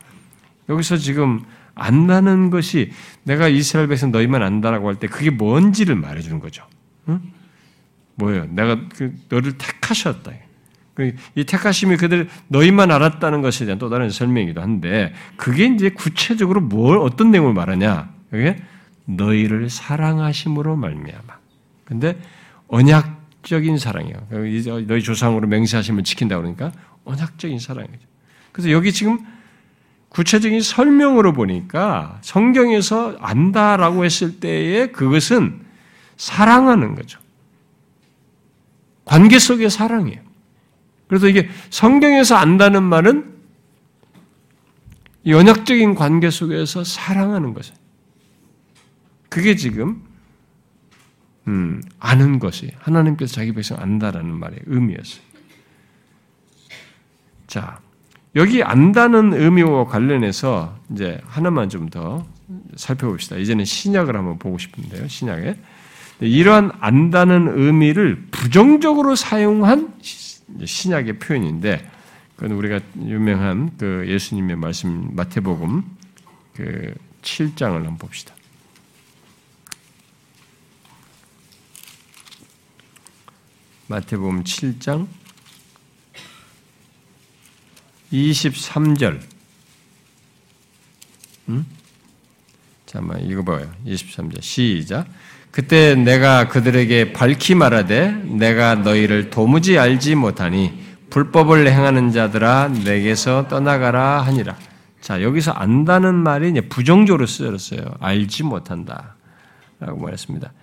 여기서 지금 안다는 것이 내가 이스라엘 백성 너희만 안다라고 할 때 그게 뭔지를 말해주는 거죠. 응? 뭐예요? 내가 그 너를 택하셨다. 그이 택하심이 그들 너희만 알았다는 것에 대한 또 다른 설명이기도 한데 그게 이제 구체적으로 뭘 어떤 내용을 말하냐? 그게 너희를 사랑하심으로 말미암아. 근데 언약 언약적인 사랑이에요. 너희 조상으로 맹세하시면 지킨다 그러니까 언약적인 사랑이죠. 그래서 여기 지금 구체적인 설명으로 보니까 성경에서 안다라고 했을 때에 그것은 사랑하는 거죠. 관계 속의 사랑이에요. 그래서 이게 성경에서 안다는 말은 연약적인 관계 속에서 사랑하는 것이에요. 그게 지금 음, 아는 것이 하나님께서 자기 백성 안다라는 말의 의미였어요. 자, 여기 안다는 의미와 관련해서 이제 하나만 좀 더 살펴봅시다. 이제는 신약을 한번 보고 싶은데요. 신약에 이러한 안다는 의미를 부정적으로 사용한 신약의 표현인데 그건 우리가 유명한 그 예수님의 말씀 마태복음 그 7장을 한번 봅시다. 마태복음 7장 23절. 음? 잠깐만 읽어봐요. 23절 시작. 그때 내가 그들에게 밝히 말하되 내가 너희를 도무지 알지 못하니 불법을 행하는 자들아 내게서 떠나가라 하니라. 자 여기서 안다는 말이 이제 부정적으로 쓰였어요. 알지 못한다라고 말했습니다.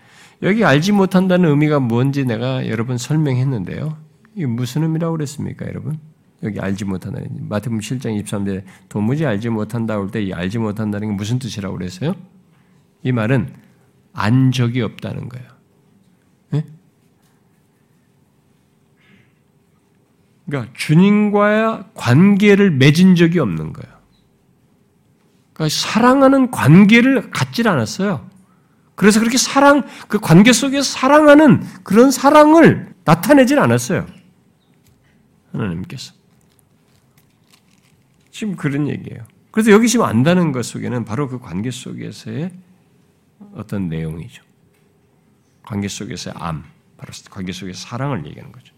여기 알지 못한다는 의미가 뭔지 내가 여러분 설명했는데요. 이게 무슨 의미라고 그랬습니까, 여러분? 여기 알지 못한다는 마태복음 7장 23절에 도무지 알지 못한다고 할때이 알지 못한다는 게 무슨 뜻이라고 그랬어요? 이 말은 안 적이 없다는 거예요. 네? 그러니까 주님과의 관계를 맺은 적이 없는 거예요. 그러니까 사랑하는 관계를 갖질 않았어요. 그래서 그렇게 사랑, 그 관계 속에서 사랑하는 그런 사랑을 나타내질 않았어요. 하나님께서. 지금 그런 얘기예요. 그래서 여기 지금 안다는 것 속에는 바로 그 관계 속에서의 어떤 내용이죠. 관계 속에서의 암, 바로 관계 속에서 사랑을 얘기하는 거죠.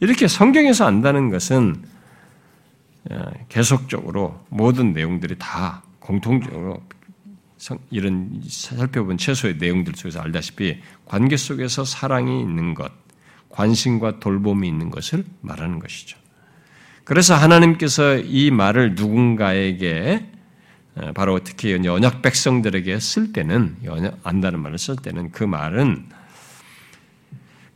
이렇게 성경에서 안다는 것은 어, 계속적으로 모든 내용들이 다 공통적으로 이런 살펴본 최소의 내용들 속에서 알다시피 관계 속에서 사랑이 있는 것, 관심과 돌봄이 있는 것을 말하는 것이죠. 그래서 하나님께서 이 말을 누군가에게 바로 특히 언약 백성들에게 쓸 때는 언약 안다는 말을 쓸 때는 그 말은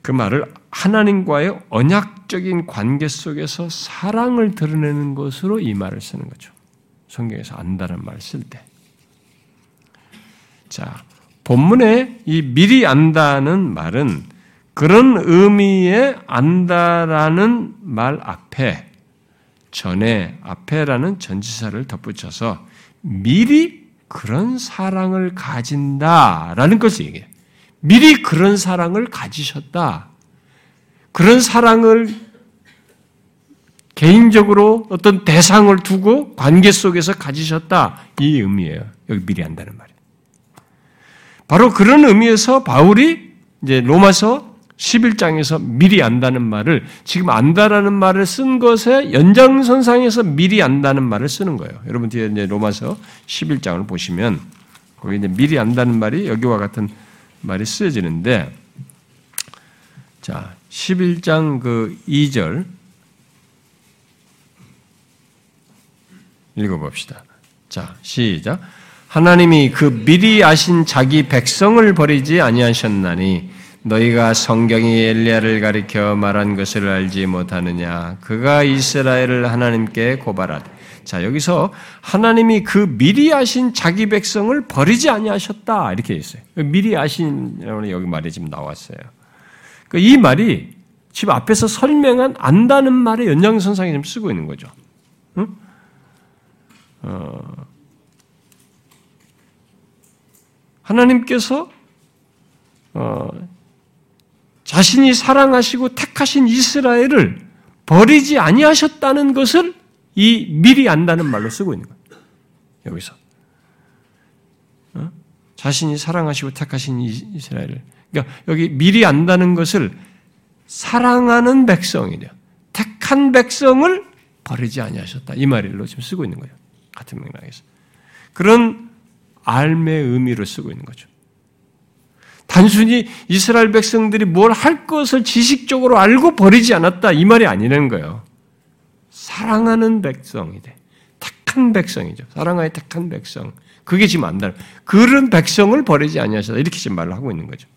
그 말을 하나님과의 언약적인 관계 속에서 사랑을 드러내는 것으로 이 말을 쓰는 거죠. 성경에서 안다는 말을 쓸 때. 자, 본문에 이 미리 안다는 말은 그런 의미의 안다라는 말 앞에 전에 앞에라는 전치사를 덧붙여서 미리 그런 사랑을 가진다라는 것을 얘기해요. 미리 그런 사랑을 가지셨다. 그런 사랑을 개인적으로 어떤 대상을 두고 관계 속에서 가지셨다. 이 의미예요. 여기 미리 한다는 말이에요. 바로 그런 의미에서 바울이 이제 로마서 11장에서 미리 안다는 말을 지금 안다라는 말을 쓴 것에 연장선상에서 미리 안다는 말을 쓰는 거예요. 여러분 뒤에 이제 로마서 11장을 보시면 거기 이제 미리 안다는 말이 여기와 같은 말이 쓰여지는데 자, 11장 그 2절 읽어 봅시다. 자, 시작. 하나님이 그 미리 아신 자기 백성을 버리지 아니하셨나니 너희가 성경이 엘리야를 가리켜 말한 것을 알지 못하느냐 그가 이스라엘을 하나님께 고발하되 자 여기서 하나님이 그 미리 아신 자기 백성을 버리지 아니하셨다 이렇게 있어요. 미리 아신이라는 여기 말이 지금 나왔어요. 그러니까 이 말이 지금 앞에서 설명한 안다는 말의 연장선상에 지금 쓰고 있는 거죠. 응? 어, 하나님께서 어, 자신이 사랑하시고 택하신 이스라엘을 버리지 아니하셨다는 것을 이 미리 안다는 말로 쓰고 있는 거예요. 여기서 어? 자신이 사랑하시고 택하신 이스라엘을 그러니까 여기 미리 안다는 것을 사랑하는 백성이냐 택한 백성을 버리지 아니하셨다 이 말로 지금 쓰고 있는 거예요. 같은 맥락에서 그런 알의 의미로 쓰고 있는 거죠. 단순히 이스라엘 백성들이 뭘 할 것을 지식적으로 알고 버리지 않았다 이 말이 아니라는 거예요. 사랑하는 백성이 돼. 택한 백성이죠. 사랑하여 택한 백성. 그게 지금 안다. 그런 백성을 버리지 아니하셨다. 이렇게 지금 말을 하고 있는 거죠.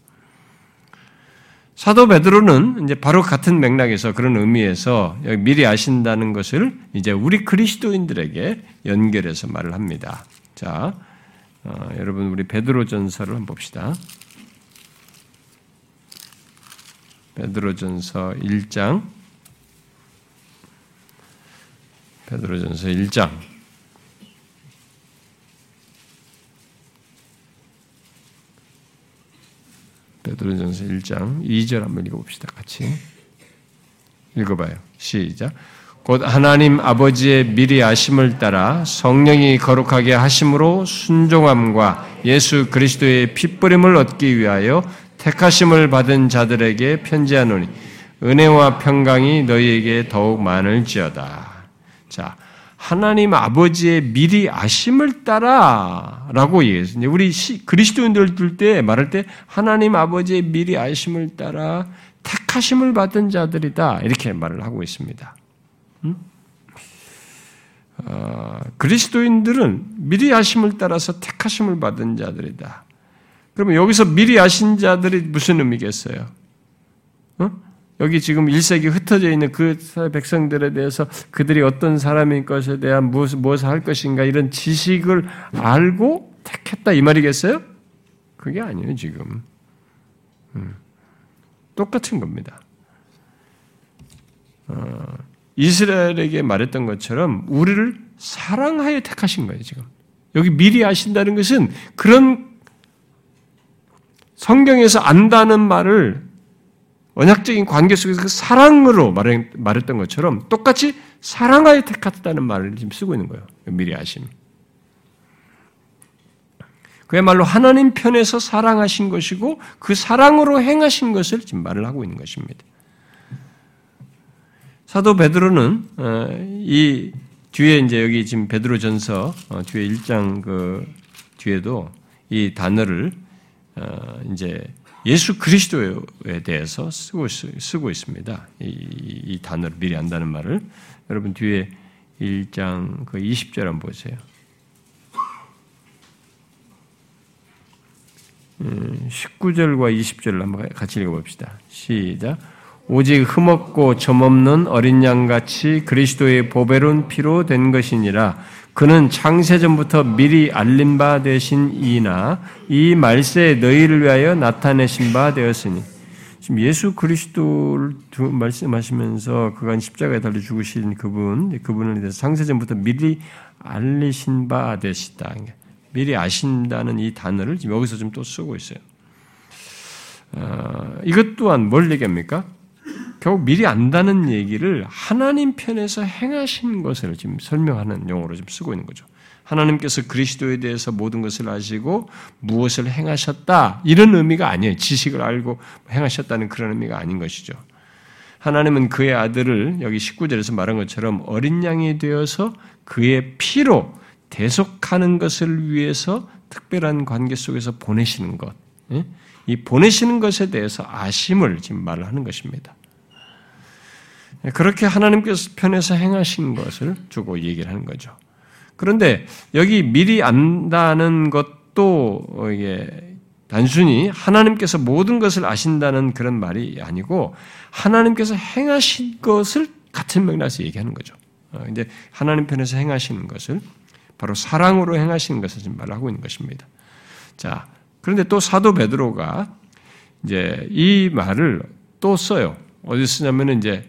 사도 베드로는 이제 바로 같은 맥락에서 그런 의미에서 미리 아신다는 것을 이제 우리 그리스도인들에게 연결해서 말을 합니다. 자, 어, 여러분 우리 베드로전서를 한번 봅시다. 베드로전서 1장 베드로전서 1장 베드로전서 1장 2절 한번 읽어봅시다. 같이 읽어봐요. 시작. 곧 하나님 아버지의 미리 아심을 따라 성령이 거룩하게 하심으로 순종함과 예수 그리스도의 핏부림을 얻기 위하여 택하심을 받은 자들에게 편지하노니 은혜와 평강이 너희에게 더욱 많을지어다. 자, 하나님 아버지의 미리 아심을 따라라고 얘기했어요. 우리 그리스도인들 들때 말할 때 하나님 아버지의 미리 아심을 따라 택하심을 받은 자들이다 이렇게 말을 하고 있습니다. 음? 어, 그리스도인들은 미리 아심을 따라서 택하심을 받은 자들이다. 그러면 여기서 미리 아신 자들이 무슨 의미겠어요? 어? 여기 지금 일색이 흩어져 있는 그 백성들에 대해서 그들이 어떤 사람인 것에 대한 무엇, 무엇을 할 것인가 이런 지식을 알고 택했다 이 말이겠어요? 그게 아니에요, 지금. 음. 똑같은 겁니다. 어, 이스라엘에게 말했던 것처럼 우리를 사랑하여 택하신 거예요, 지금. 여기 미리 아신다는 것은 그런 성경에서 안다는 말을 언약적인 관계 속에서 그 사랑으로 말했던 것처럼 똑같이 사랑하여 택했다는 말을 지금 쓰고 있는 거예요. 미리 아심. 그야말로 하나님 편에서 사랑하신 것이고 그 사랑으로 행하신 것을 지금 말을 하고 있는 것입니다. 사도 베드로는 어, 이 뒤에 이제 여기 지금 베드로전서 어, 뒤에 1장 그 뒤에도 이 단어를 어, 어, 이제 예수 그리스도에 대해서 쓰고, 쓰고 있습니다. 이, 이 단어를 미리 안다는 말을. 여러분 뒤에 1장 그 20절 한번 보세요. 음, 19절과 20절을 한번 같이 읽어봅시다. 시작. 오직 흠없고 점없는 어린 양같이 그리스도의 보배로운 피로 된 것이니라 그는 창세전부터 미리 알린 바 되신 이나 이 말세에 너희를 위하여 나타내신 바 되었으니 지금 예수 그리스도를 말씀하시면서 그간 십자가에 달려 죽으신 그분, 그분을 대해서 창세전부터 미리 알리신 바 되시다. 미리 아신다는 이 단어를 지금 여기서 좀 또 쓰고 있어요. 어, 이것 또한 뭘 얘기합니까? 결국 미리 안다는 얘기를 하나님 편에서 행하신 것을 지금 설명하는 용어로 좀 쓰고 있는 거죠. 하나님께서 그리스도에 대해서 모든 것을 아시고 무엇을 행하셨다 이런 의미가 아니에요. 지식을 알고 행하셨다는 그런 의미가 아닌 것이죠. 하나님은 그의 아들을 여기 19절에서 말한 것처럼 어린 양이 되어서 그의 피로 대속하는 것을 위해서 특별한 관계 속에서 보내시는 것, 예? 이 보내시는 것에 대해서 아심을 지금 말을 하는 것입니다. 그렇게 하나님께서 편에서 행하신 것을 주고 얘기를 하는 거죠. 그런데 여기 미리 안다는 것도 이게 단순히 하나님께서 모든 것을 아신다는 그런 말이 아니고 하나님께서 행하신 것을 같은 맥락에서 얘기하는 거죠. 이제 하나님 편에서 행하시는 것을 바로 사랑으로 행하시는 것을 지금 말하고 있는 것입니다. 자, 그런데 또 사도 베드로가 이제 이 말을 또 써요. 어디 쓰냐면은 이제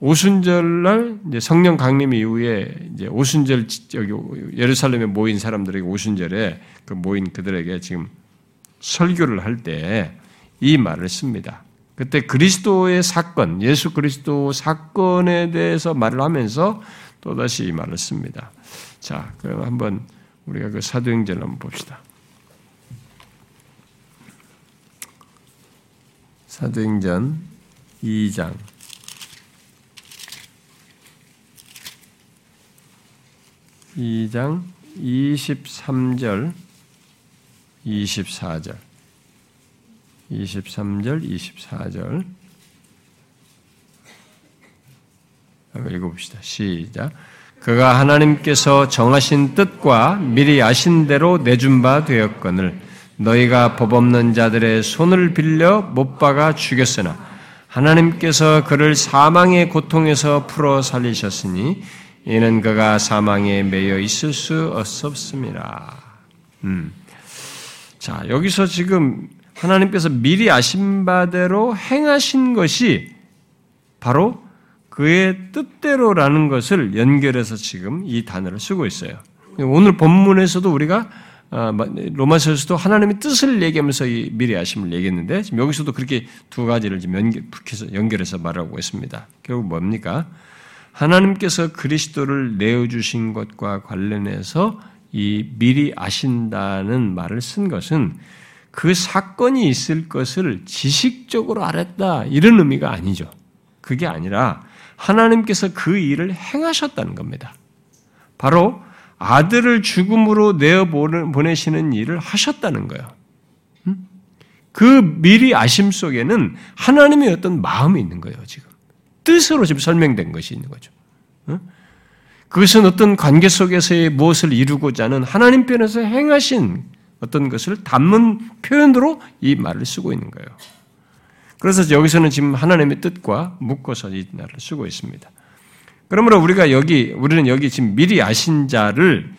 오순절날 이제 성령 강림 이후에 이제 오순절 여기 예루살렘에 모인 사람들에게 오순절에 그 모인 그들에게 지금 설교를 할 때 이 말을 씁니다. 그때 그리스도의 사건, 예수 그리스도 사건에 대해서 말을 하면서 또다시 이 말을 씁니다. 자, 그럼 한번 우리가 그 사도행전을 한번 봅시다. 사도행전 2장 2장 23절 24절 23절 24절 한번 읽어봅시다. 시작. 그가 하나님께서 정하신 뜻과 미리 아신 대로 내준 바 되었거늘 너희가 법 없는 자들의 손을 빌려 못 박아 죽였으나 하나님께서 그를 사망의 고통에서 풀어 살리셨으니 이는 그가 사망에 매여 있을 수 없습니다. 음. 자, 여기서 지금 하나님께서 미리 아신 바대로 행하신 것이 바로 그의 뜻대로라는 것을 연결해서 지금 이 단어를 쓰고 있어요. 오늘 본문에서도 우리가 아, 로마서에서도 하나님의 뜻을 얘기하면서 미리 아심을 얘기했는데 지금 여기서도 그렇게 두 가지를 연결해서, 연결해서 말하고 있습니다. 결국 뭡니까? 하나님께서 그리스도를 내어주신 것과 관련해서 이 미리 아신다는 말을 쓴 것은 그 사건이 있을 것을 지식적으로 알았다 이런 의미가 아니죠. 그게 아니라 하나님께서 그 일을 행하셨다는 겁니다. 바로 아들을 죽음으로 내어 보내시는 일을 하셨다는 거예요. 그 미리 아심 속에는 하나님의 어떤 마음이 있는 거예요, 지금. 뜻으로 지금 설명된 것이 있는 거죠. 그것은 어떤 관계 속에서의 무엇을 이루고자 하는 하나님 편에서 행하신 어떤 것을 담은 표현으로 이 말을 쓰고 있는 거예요. 그래서 여기서는 지금 하나님의 뜻과 묶어서 이 말을 쓰고 있습니다. 그러므로 우리가 여기, 우리는 여기 지금 미리 아신 자를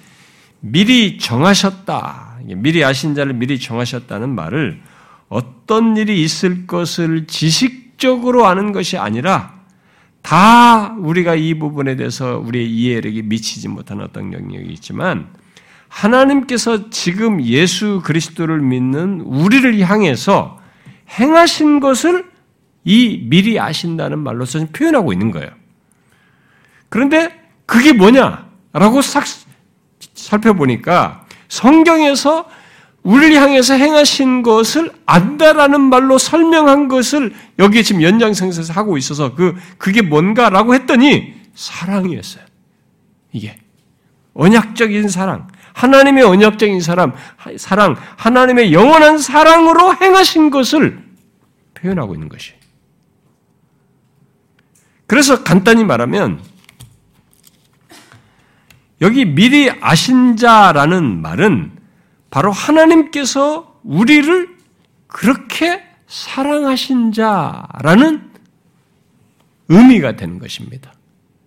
미리 정하셨다. 미리 아신 자를 미리 정하셨다는 말을 어떤 일이 있을 것을 지식적으로 아는 것이 아니라 다 우리가 이 부분에 대해서 우리의 이해력이 미치지 못하는 어떤 영역이 있지만 하나님께서 지금 예수 그리스도를 믿는 우리를 향해서 행하신 것을 이 미리 아신다는 말로서 표현하고 있는 거예요. 그런데 그게 뭐냐라고 싹 살펴보니까 성경에서 우리를 향해서 행하신 것을 안다라는 말로 설명한 것을 여기에 지금 연장선에서 하고 있어서 그, 그게 뭔가라고 했더니 사랑이었어요. 이게. 언약적인 사랑. 하나님의 언약적인 사람, 사랑, 하나님의 영원한 사랑으로 행하신 것을 표현하고 있는 것이. 그래서 간단히 말하면, 여기 미리 아신 자라는 말은 바로 하나님께서 우리를 그렇게 사랑하신 자라는 의미가 되는 것입니다.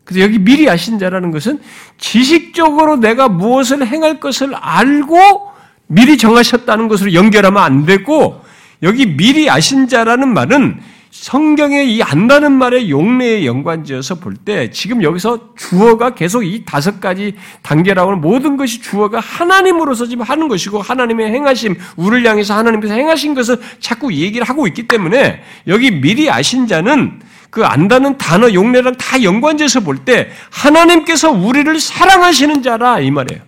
그래서 여기 미리 아신 자라는 것은 지식적으로 내가 무엇을 행할 것을 알고 미리 정하셨다는 것으로 연결하면 안 되고 여기 미리 아신 자라는 말은 성경에 이 안다는 말의 용례에 연관지어서 볼 때 지금 여기서 주어가 계속 이 다섯 가지 단계라고 하는 모든 것이 주어가 하나님으로서 지금 하는 것이고 하나님의 행하심, 우리를 향해서 하나님께서 행하신 것을 자꾸 얘기를 하고 있기 때문에 여기 미리 아신 자는 그 안다는 단어 용례랑 다 연관지어서 볼 때 하나님께서 우리를 사랑하시는 자라 이 말이에요.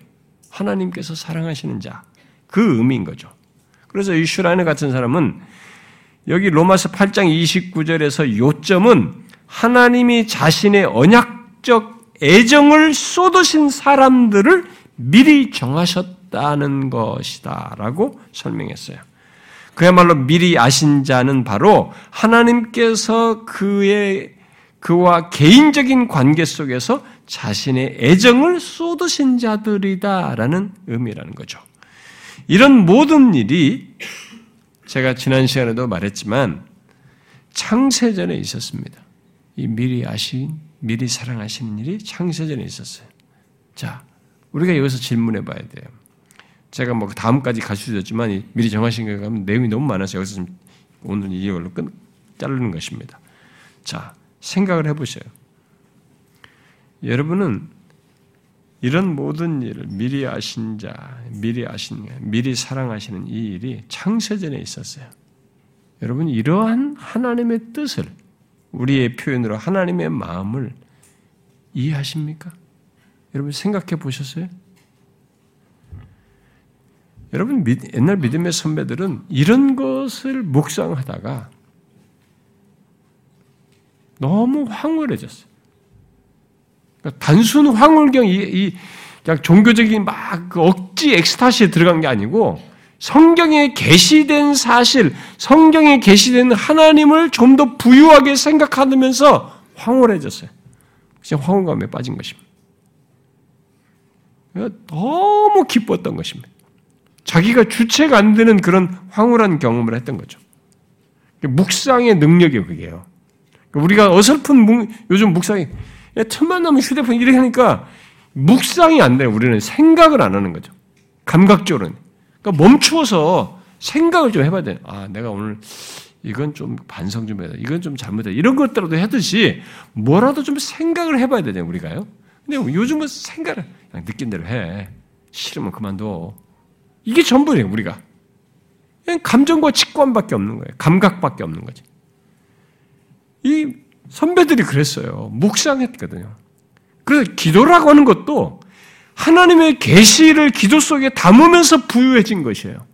하나님께서 사랑하시는 자. 그 의미인 거죠. 그래서 이 슈라이너 같은 사람은 여기 로마서 8장 29절에서 요점은 하나님이 자신의 언약적 애정을 쏟으신 사람들을 미리 정하셨다는 것이다라고 설명했어요. 그야말로 미리 아신 자는 바로 하나님께서 그의 그와 개인적인 관계 속에서 자신의 애정을 쏟으신 자들이다라는 의미라는 거죠. 이런 모든 일이 제가 지난 시간에도 말했지만 창세전에 있었습니다. 이 미리 아신, 미리 사랑하시는 일이 창세전에 있었어요. 자, 우리가 여기서 질문해 봐야 돼요. 제가 뭐 다음까지 가르쳐줬지만 미리 정하신 거 가면 내용이 너무 많아서 여기서 좀 오늘 이걸로 끝 자르는 것입니다. 자, 생각을 해보세요. 여러분은 이런 모든 일을 미리 아신 자, 미리 아신, 미리 사랑하시는 이 일이 창세전에 있었어요. 여러분, 이러한 하나님의 뜻을, 우리의 표현으로 하나님의 마음을 이해하십니까? 여러분 생각해 보셨어요? 여러분 옛날 믿음의 선배들은 이런 것을 묵상하다가 너무 황홀해졌어요. 단순 황홀경 이, 이 그냥 종교적인 막그 억지 엑스타시에 들어간 게 아니고 성경에 게시된 사실, 성경에 게시된 하나님을 좀 더 부유하게 생각하면서 황홀해졌어요. 그냥 황홀감에 빠진 것입니다. 너무 기뻤던 것입니다. 자기가 주체가 안 되는 그런 황홀한 경험을 했던 거죠. 묵상의 능력이 그게요. 우리가 어설픈 묵, 요즘 묵상이 틈만 나면 휴대폰 이렇게 하니까 묵상이 안 돼요. 우리는 생각을 안 하는 거죠. 감각적으로는. 그러니까 멈추어서 생각을 좀 해봐야 돼요. 아, 내가 오늘 이건 좀 반성 좀 해야 돼. 이건 좀 잘못해. 이런 것들라도 하듯이 뭐라도 좀 생각을 해봐야 되잖아요, 우리가요. 근데 요즘은 생각을 그냥 느낀 대로 해. 싫으면 그만둬. 이게 전부예요, 우리가. 그냥 감정과 직관밖에 없는 거예요. 감각밖에 없는 거지. 이 선배들이 그랬어요. 묵상했거든요. 그래서 기도라고 하는 것도 하나님의 계시를 기도 속에 담으면서 부유해진 것이에요.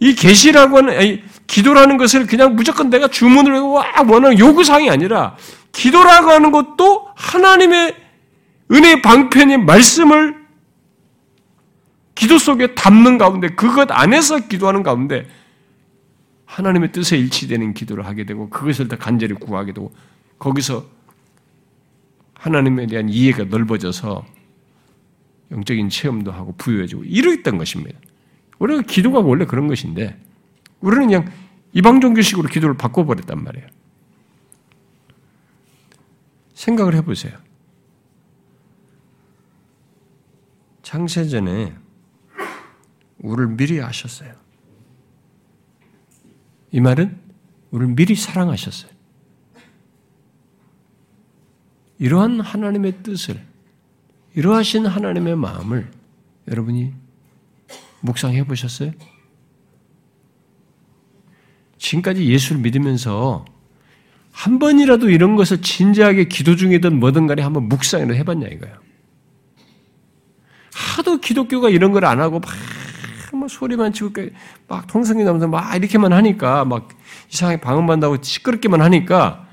이 계시라고 하는 기도라는 것을 그냥 무조건 내가 주문을 와 원하는 요구사항이 아니라 기도라고 하는 것도 하나님의 은혜 방편의 말씀을 기도 속에 담는 가운데 그것 안에서 기도하는 가운데 하나님의 뜻에 일치되는 기도를 하게 되고 그것을 더 간절히 구하게 되고 거기서 하나님에 대한 이해가 넓어져서 영적인 체험도 하고 부유해지고 이랬던 것입니다. 우리가 기도가 원래 그런 것인데 우리는 그냥 이방 종교식으로 기도를 바꿔버렸단 말이에요. 생각을 해보세요. 창세전에 우리를 미리 아셨어요. 이 말은 우리를 미리 사랑하셨어요. 이러한 하나님의 뜻을, 이러하신 하나님의 마음을 여러분이 묵상해 보셨어요? 지금까지 예수를 믿으면서 한 번이라도 이런 것을 진지하게 기도 중이든 뭐든 간에 한번 묵상을 해봤냐 이거야. 하도 기독교가 이런 걸 안 하고 막 뭐 소리만 치고 막 통성이 나면서 막 이렇게만 하니까 막 이상하게 방언받는다고 시끄럽게만 하니까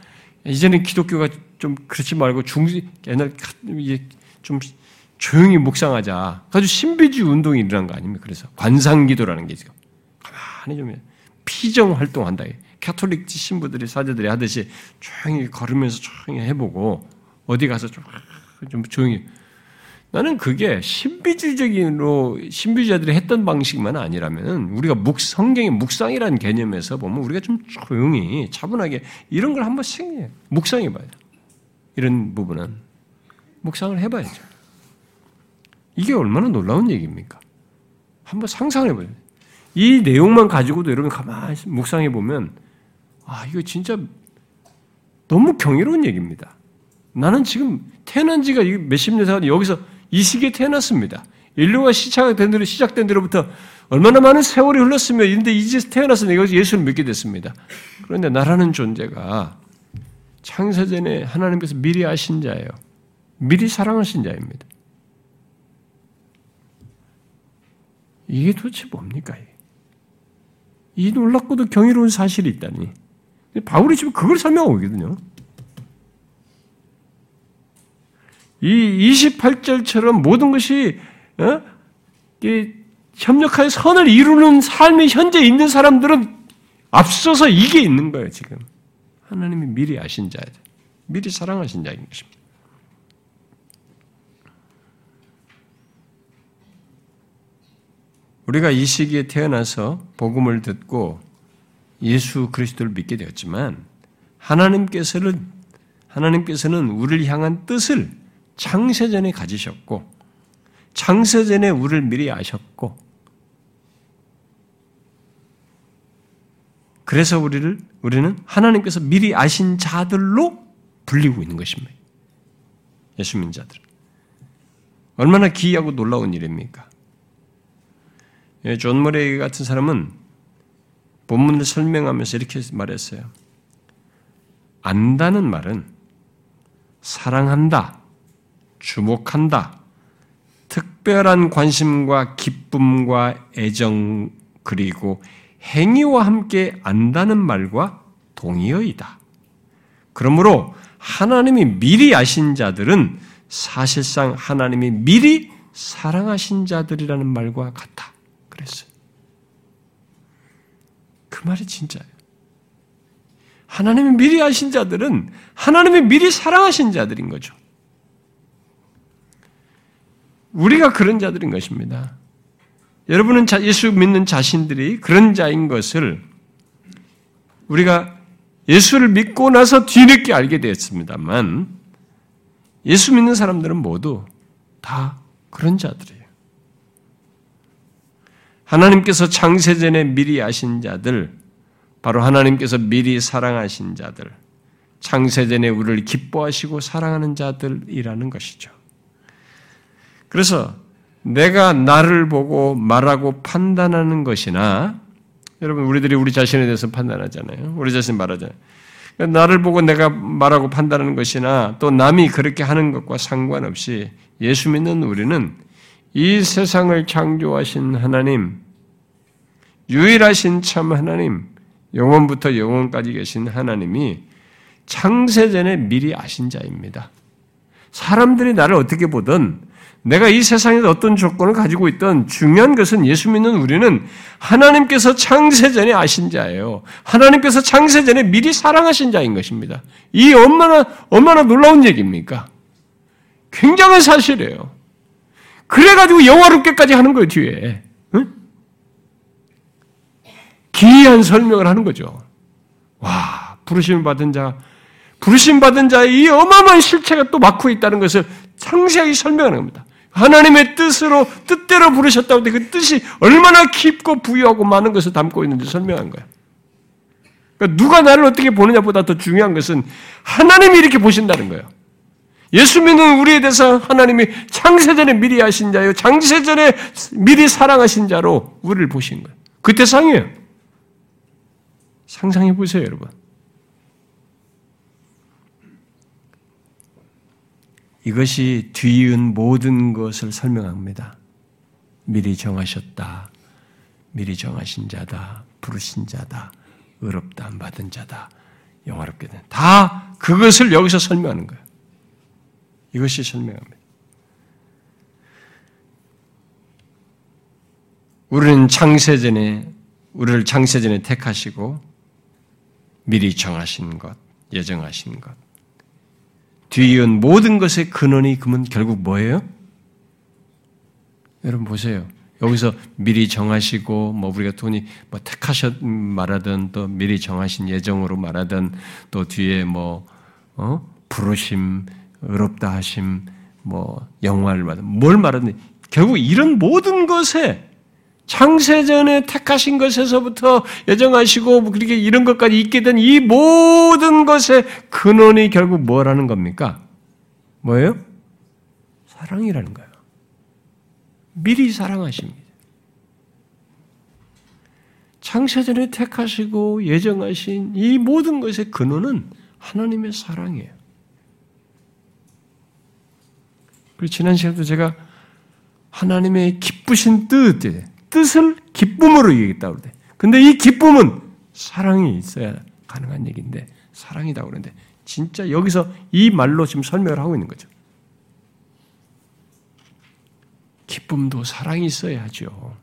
이제는 기독교가 좀 그렇지 말고 중 옛날 좀 조용히 묵상하자. 아주 신비주의 운동이 일어난 거 아닙니까? 그래서 관상기도라는 게 지금 가만히 좀 피정 활동한다. 캐톨릭 신부들이 사제들이 하듯이 조용히 걸으면서 조용히 해보고 어디 가서 좀, 좀 조용히 나는 그게 신비주의적으로 신비주의자들이 했던 방식만 아니라면 우리가 묵 성경의 묵상이라는 개념에서 보면 우리가 좀 조용히 차분하게 이런 걸 한번 생각 묵상해 돼. 이런 부분은 묵상을 해봐야죠. 이게 얼마나 놀라운 얘기입니까? 한번 상상해 봐요. 이 내용만 가지고도 여러분 가만히 묵상해 보면 아 이거 진짜 너무 경이로운 얘기입니다. 나는 지금 태어난 지가 몇십 년 사이 여기서 이 시기에 태어났습니다. 인류가 시작된 대로 시작된 대로부터 얼마나 많은 세월이 흘렀으며 근데 이제 태어나서 내가 예수를 믿게 됐습니다. 그런데 나라는 존재가 창세전에 하나님께서 미리 아신 자예요. 미리 사랑하신 자입니다. 이게 도대체 뭡니까? 이 놀랍고도 경이로운 사실이 있다니. 바울이 지금 그걸 설명하고 있거든요. 이 28절처럼 모든 것이 어? 협력하여 선을 이루는 삶이 현재 있는 사람들은 앞서서 이게 있는 거예요, 지금. 하나님이 미리 아신 자예요. 미리 사랑하신 자인 것입니다. 우리가 이 시기에 태어나서 복음을 듣고 예수 그리스도를 믿게 되었지만 하나님께서는 하나님께서는 우리를 향한 뜻을 창세전에 가지셨고 창세전에 우리를 미리 아셨고 그래서 우리를 우리는 하나님께서 미리 아신 자들로 불리고 있는 것입니다. 예수 믿는 자들. 얼마나 기이하고 놀라운 일입니까? 예, 존 머레이 같은 사람은 본문을 설명하면서 이렇게 말했어요. 안다는 말은 사랑한다, 주목한다, 특별한 관심과 기쁨과 애정 그리고 행위와 함께 안다는 말과 동의어이다. 그러므로 하나님이 미리 아신 자들은 사실상 하나님이 미리 사랑하신 자들이라는 말과 같다. 그랬어요. 그 말이 진짜예요. 하나님이 미리 아신 자들은 하나님이 미리 사랑하신 자들인 거죠. 우리가 그런 자들인 것입니다. 여러분은 예수 믿는 자신들이 그런 자인 것을 우리가 예수를 믿고 나서 뒤늦게 알게 되었습니다만 예수 믿는 사람들은 모두 다 그런 자들이에요. 하나님께서 창세전에 미리 아신 자들, 바로 하나님께서 미리 사랑하신 자들, 창세전에 우리를 기뻐하시고 사랑하는 자들이라는 것이죠. 그래서 내가 나를 보고 말하고 판단하는 것이나 여러분 우리들이 우리 자신에 대해서 판단하잖아요. 우리 자신 말하잖아요. 나를 보고 내가 말하고 판단하는 것이나 또 남이 그렇게 하는 것과 상관없이 예수 믿는 우리는 이 세상을 창조하신 하나님, 유일하신 참 하나님, 영원부터 영원까지 계신 하나님이 창세전에 미리 아신 자입니다. 사람들이 나를 어떻게 보든 내가 이 세상에서 어떤 조건을 가지고 있던 중요한 것은 예수 믿는 우리는 하나님께서 창세전에 아신 자예요. 하나님께서 창세전에 미리 사랑하신 자인 것입니다. 이 얼마나, 얼마나 놀라운 얘기입니까? 굉장한 사실이에요. 그래가지고 영화롭게까지 하는 거예요, 뒤에. 응? 기이한 설명을 하는 거죠. 와, 부르심 받은 자, 부르심 받은 자의 이 어마어마한 실체가 또 막고 있다는 것을 상세하게 설명하는 겁니다. 하나님의 뜻으로 뜻대로 부르셨다고 그 뜻이 얼마나 깊고 부유하고 많은 것을 담고 있는지 설명한 거야. 그러니까 누가 나를 어떻게 보느냐보다 더 중요한 것은 하나님이 이렇게 보신다는 거예요. 예수 믿는 우리에 대해서 하나님이 창세전에 미리 하신 자요, 창세전에 미리 사랑하신 자로 우리를 보신 거예요. 그 대상이에요. 상상해 보세요, 여러분. 이것이 뒤이은 모든 것을 설명합니다. 미리 정하셨다. 미리 정하신 자다. 부르신 자다. 의롭다 안 받은 자다. 영화롭게 된. 다 그것을 여기서 설명하는 거예요. 이것이 설명합니다. 우리는 창세전에 우리를 창세전에 택하시고 미리 정하신 것, 예정하신 것, 뒤이은 모든 것의 근원이 그러면 결국 뭐예요? 여러분 보세요. 여기서 미리 정하시고 뭐 우리가 돈이 뭐 택하셨 말하든 또 미리 정하신 예정으로 말하든 또 뒤에 뭐 어? 부르심, 의롭다 하심, 뭐 영화를 말하든 뭘 말하든 결국 이런 모든 것에 창세전에 택하신 것에서부터 예정하시고 뭐 그렇게 이런 것까지 있게 된 이 모든 것의 근원이 결국 뭐라는 겁니까? 뭐예요? 사랑이라는 거예요. 미리 사랑하십니다. 창세전에 택하시고 예정하신 이 모든 것의 근원은 하나님의 사랑이에요. 그리고 지난 시간도 제가 하나님의 기쁘신 뜻, 뜻을 기쁨으로 얘기했다고 그래. 근데 이 기쁨은 사랑이 있어야 가능한 얘기인데, 사랑이라고 그러는데, 진짜 여기서 이 말로 지금 설명을 하고 있는 거죠. 기쁨도 사랑이 있어야 하죠.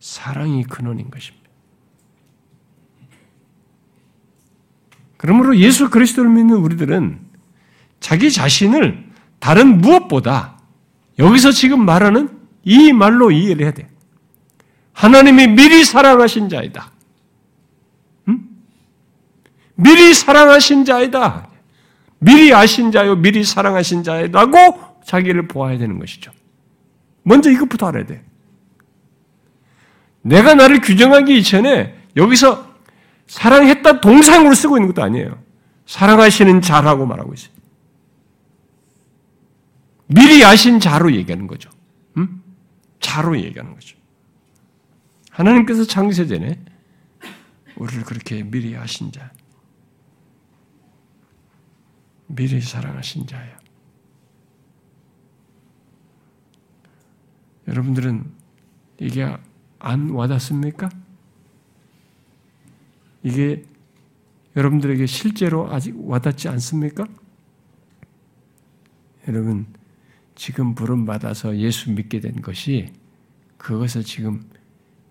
사랑이 근원인 것입니다. 그러므로 예수 그리스도를 믿는 우리들은 자기 자신을 다른 무엇보다 여기서 지금 말하는 이 말로 이해를 해야 돼. 하나님이 미리 사랑하신 자이다. 음? 미리 사랑하신 자이다. 미리 아신 자요, 미리 사랑하신 자이라고 자기를 보아야 되는 것이죠. 먼저 이것부터 알아야 돼. 내가 나를 규정하기 이전에 여기서 사랑했다 동상으로 쓰고 있는 것도 아니에요. 사랑하시는 자라고 말하고 있어요. 미리 아신 자로 얘기하는 거죠. 음? 자로 얘기하는 거죠. 하나님께서 창세전에 우리를 그렇게 미리 아신 자, 미리 사랑하신 자예요. 여러분들은 이게 안 와닿습니까? 이게 여러분들에게 실제로 아직 와닿지 않습니까? 여러분, 지금 부름 받아서 예수 믿게 된 것이 그것을 지금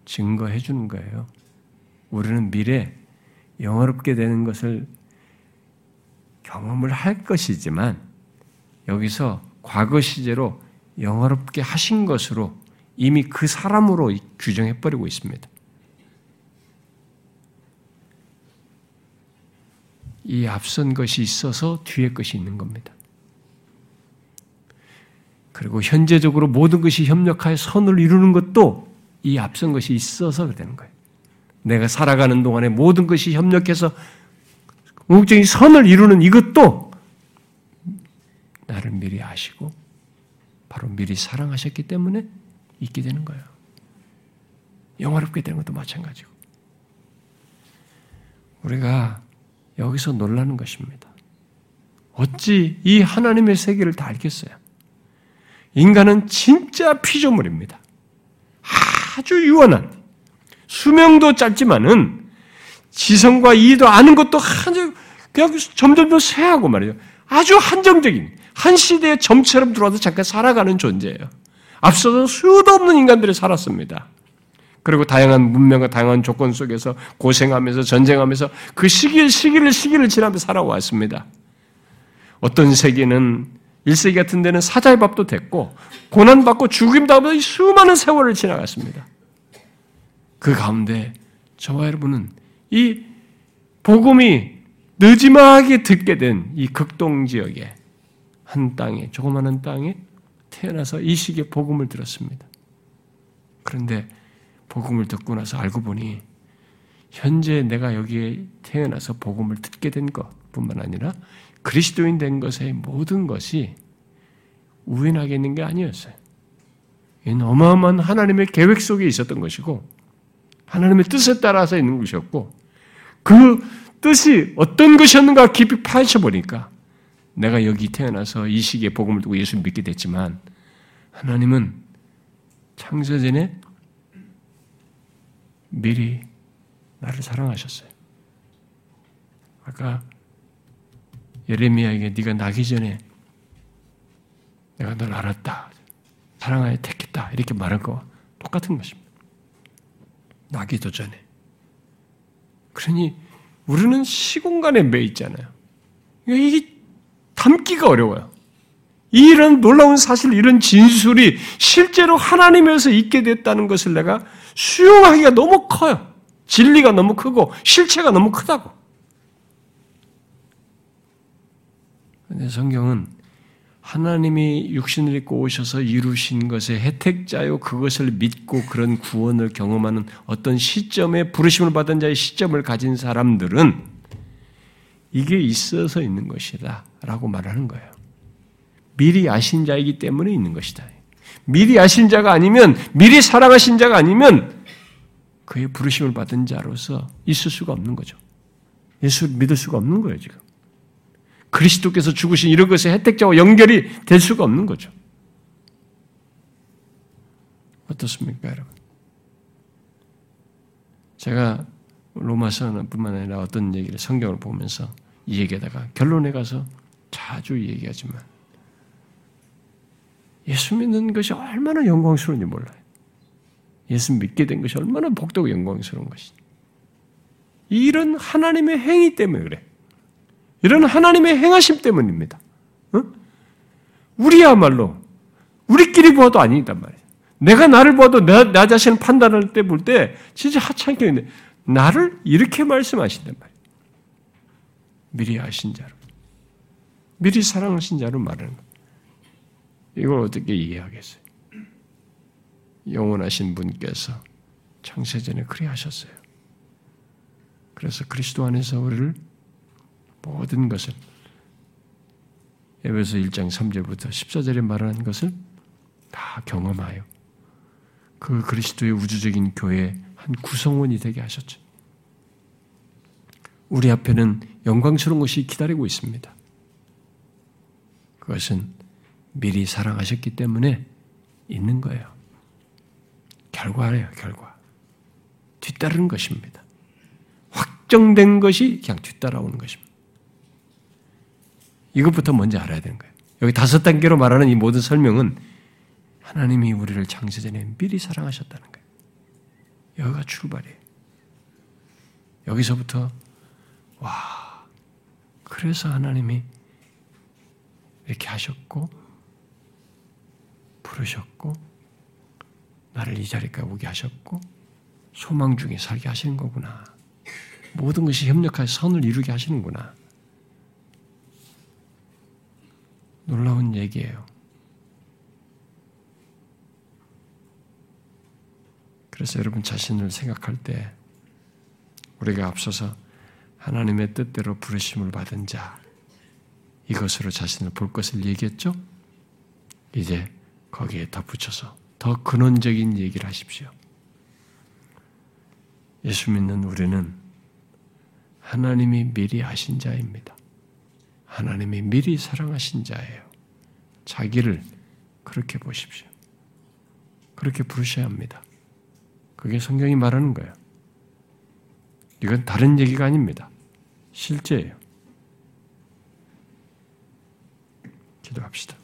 증거해 주는 거예요. 우리는 미래 영어롭게 되는 것을 경험을 할 것이지만 여기서 과거 시제로 영어롭게 하신 것으로 이미 그 사람으로 규정해 버리고 있습니다. 이 앞선 것이 있어서 뒤에 것이 있는 겁니다. 그리고 현재적으로 모든 것이 협력하여 선을 이루는 것도 이 앞선 것이 있어서 되는 거예요. 내가 살아가는 동안에 모든 것이 협력해서 궁극적인 선을 이루는 이것도 나를 미리 아시고 바로 미리 사랑하셨기 때문에 있게 되는 거예요. 영화롭게 되는 것도 마찬가지고. 우리가 여기서 놀라는 것입니다. 어찌 이 하나님의 세계를 다 알겠어요? 인간은 진짜 피조물입니다. 아주 유한한, 수명도 짧지만은 지성과 이도 아는 것도 아주 그냥 점점 더 쇠하고 말이죠. 아주 한정적인, 한 시대의 점처럼 들어와서 잠깐 살아가는 존재예요. 앞서서 수도 없는 인간들이 살았습니다. 그리고 다양한 문명과 다양한 조건 속에서 고생하면서 전쟁하면서 그 시기를 시기를 시기를 지나면서 살아왔습니다. 어떤 세계는 1세기 같은 데는 사자의 밥도 됐고 고난받고 죽임당하면서 수많은 세월을 지나갔습니다. 그 가운데 저와 여러분은 이 복음이 늦지막하게 듣게 된 이 극동 지역에 한 땅에 조그마한 땅에 태어나서 이 시기에 복음을 들었습니다. 그런데 복음을 듣고 나서 알고 보니 현재 내가 여기에 태어나서 복음을 듣게 된 것뿐만 아니라 그리스도인 된 것의 모든 것이 우연하게 있는 게 아니었어요. 이는 어마어마한 하나님의 계획 속에 있었던 것이고 하나님의 뜻에 따라서 있는 것이었고 그 뜻이 어떤 것이었는가 깊이 파헤쳐 보니까 내가 여기 태어나서 이 시기에 복음을 두고 예수 믿게 됐지만 하나님은 창세전에 미리 나를 사랑하셨어요. 아까 예레미야에게 네가 나기 전에 내가 널 알았다. 사랑하여 택했다. 이렇게 말한 거 똑같은 것입니다. 나기도 전에. 그러니 우리는 시공간에 매 있잖아요. 이게 담기가 어려워요. 이런 놀라운 사실, 이런 진술이 실제로 하나님에서 있게 됐다는 것을 내가 수용하기가 너무 커요. 진리가 너무 크고 실체가 너무 크다고. 근데 성경은 하나님이 육신을 입고 오셔서 이루신 것의 혜택자요 그것을 믿고 그런 구원을 경험하는 어떤 시점에 부르심을 받은 자의 시점을 가진 사람들은 이게 있어서 있는 것이다 라고 말하는 거예요. 미리 아신 자이기 때문에 있는 것이다. 미리 아신 자가 아니면 미리 사랑하신 자가 아니면 그의 부르심을 받은 자로서 있을 수가 없는 거죠. 예수를 믿을 수가 없는 거예요, 지금. 그리스도께서 죽으신 이런 것의 혜택자와 연결이 될 수가 없는 거죠. 어떻습니까, 여러분? 제가 로마서뿐만 아니라 어떤 얘기를 성경을 보면서 이 얘기에다가 결론에 가서 자주 얘기하지만 예수 믿는 것이 얼마나 영광스러운지 몰라요. 예수 믿게 된 것이 얼마나 복되고 영광스러운 것이지. 이런 하나님의 행위 때문에 그래. 이런 하나님의 행하심 때문입니다. 어? 우리야말로 우리끼리 보아도 아니단 말이에요. 내가 나를 보아도 나, 나 자신을 판단할 때 볼 때 진짜 하찮게 있는데 나를 이렇게 말씀하신단 말이에요. 미리 아신 자로. 미리 사랑하신 자로 말하는 거예요. 이걸 어떻게 이해하겠어요? 영원하신 분께서 창세전에 그리 하셨어요. 그래서 그리스도 안에서 우리를 모든 것을 에베소 1장 3절부터 14절에 말하는 것을 다 경험하여 그 그리스도의 우주적인 교회의 한 구성원이 되게 하셨죠. 우리 앞에는 영광스러운 것이 기다리고 있습니다. 그것은 미리 사랑하셨기 때문에 있는 거예요. 결과예요, 결과. 뒤따르는 것입니다. 확정된 것이 그냥 뒤따라오는 것입니다. 이것부터 먼저 알아야 되는 거예요. 여기 다섯 단계로 말하는 이 모든 설명은 하나님이 우리를 창세전에 미리 사랑하셨다는 거예요. 여기가 출발이에요. 여기서부터 와 그래서 하나님이 이렇게 하셨고 부르셨고 나를 이 자리까지 오게 하셨고 소망 중에 살게 하시는 거구나. 모든 것이 협력하여 선을 이루게 하시는구나. 놀라운 얘기예요. 그래서 여러분 자신을 생각할 때 우리가 앞서서 하나님의 뜻대로 부르심을 받은 자 이것으로 자신을 볼 것을 얘기했죠? 이제 거기에 덧붙여서 더 근원적인 얘기를 하십시오. 예수 믿는 우리는 하나님이 미리 하신 자입니다. 하나님이 미리 사랑하신 자예요. 자기를 그렇게 보십시오. 그렇게 부르셔야 합니다. 그게 성경이 말하는 거예요. 이건 다른 얘기가 아닙니다. 실제예요. 기도합시다.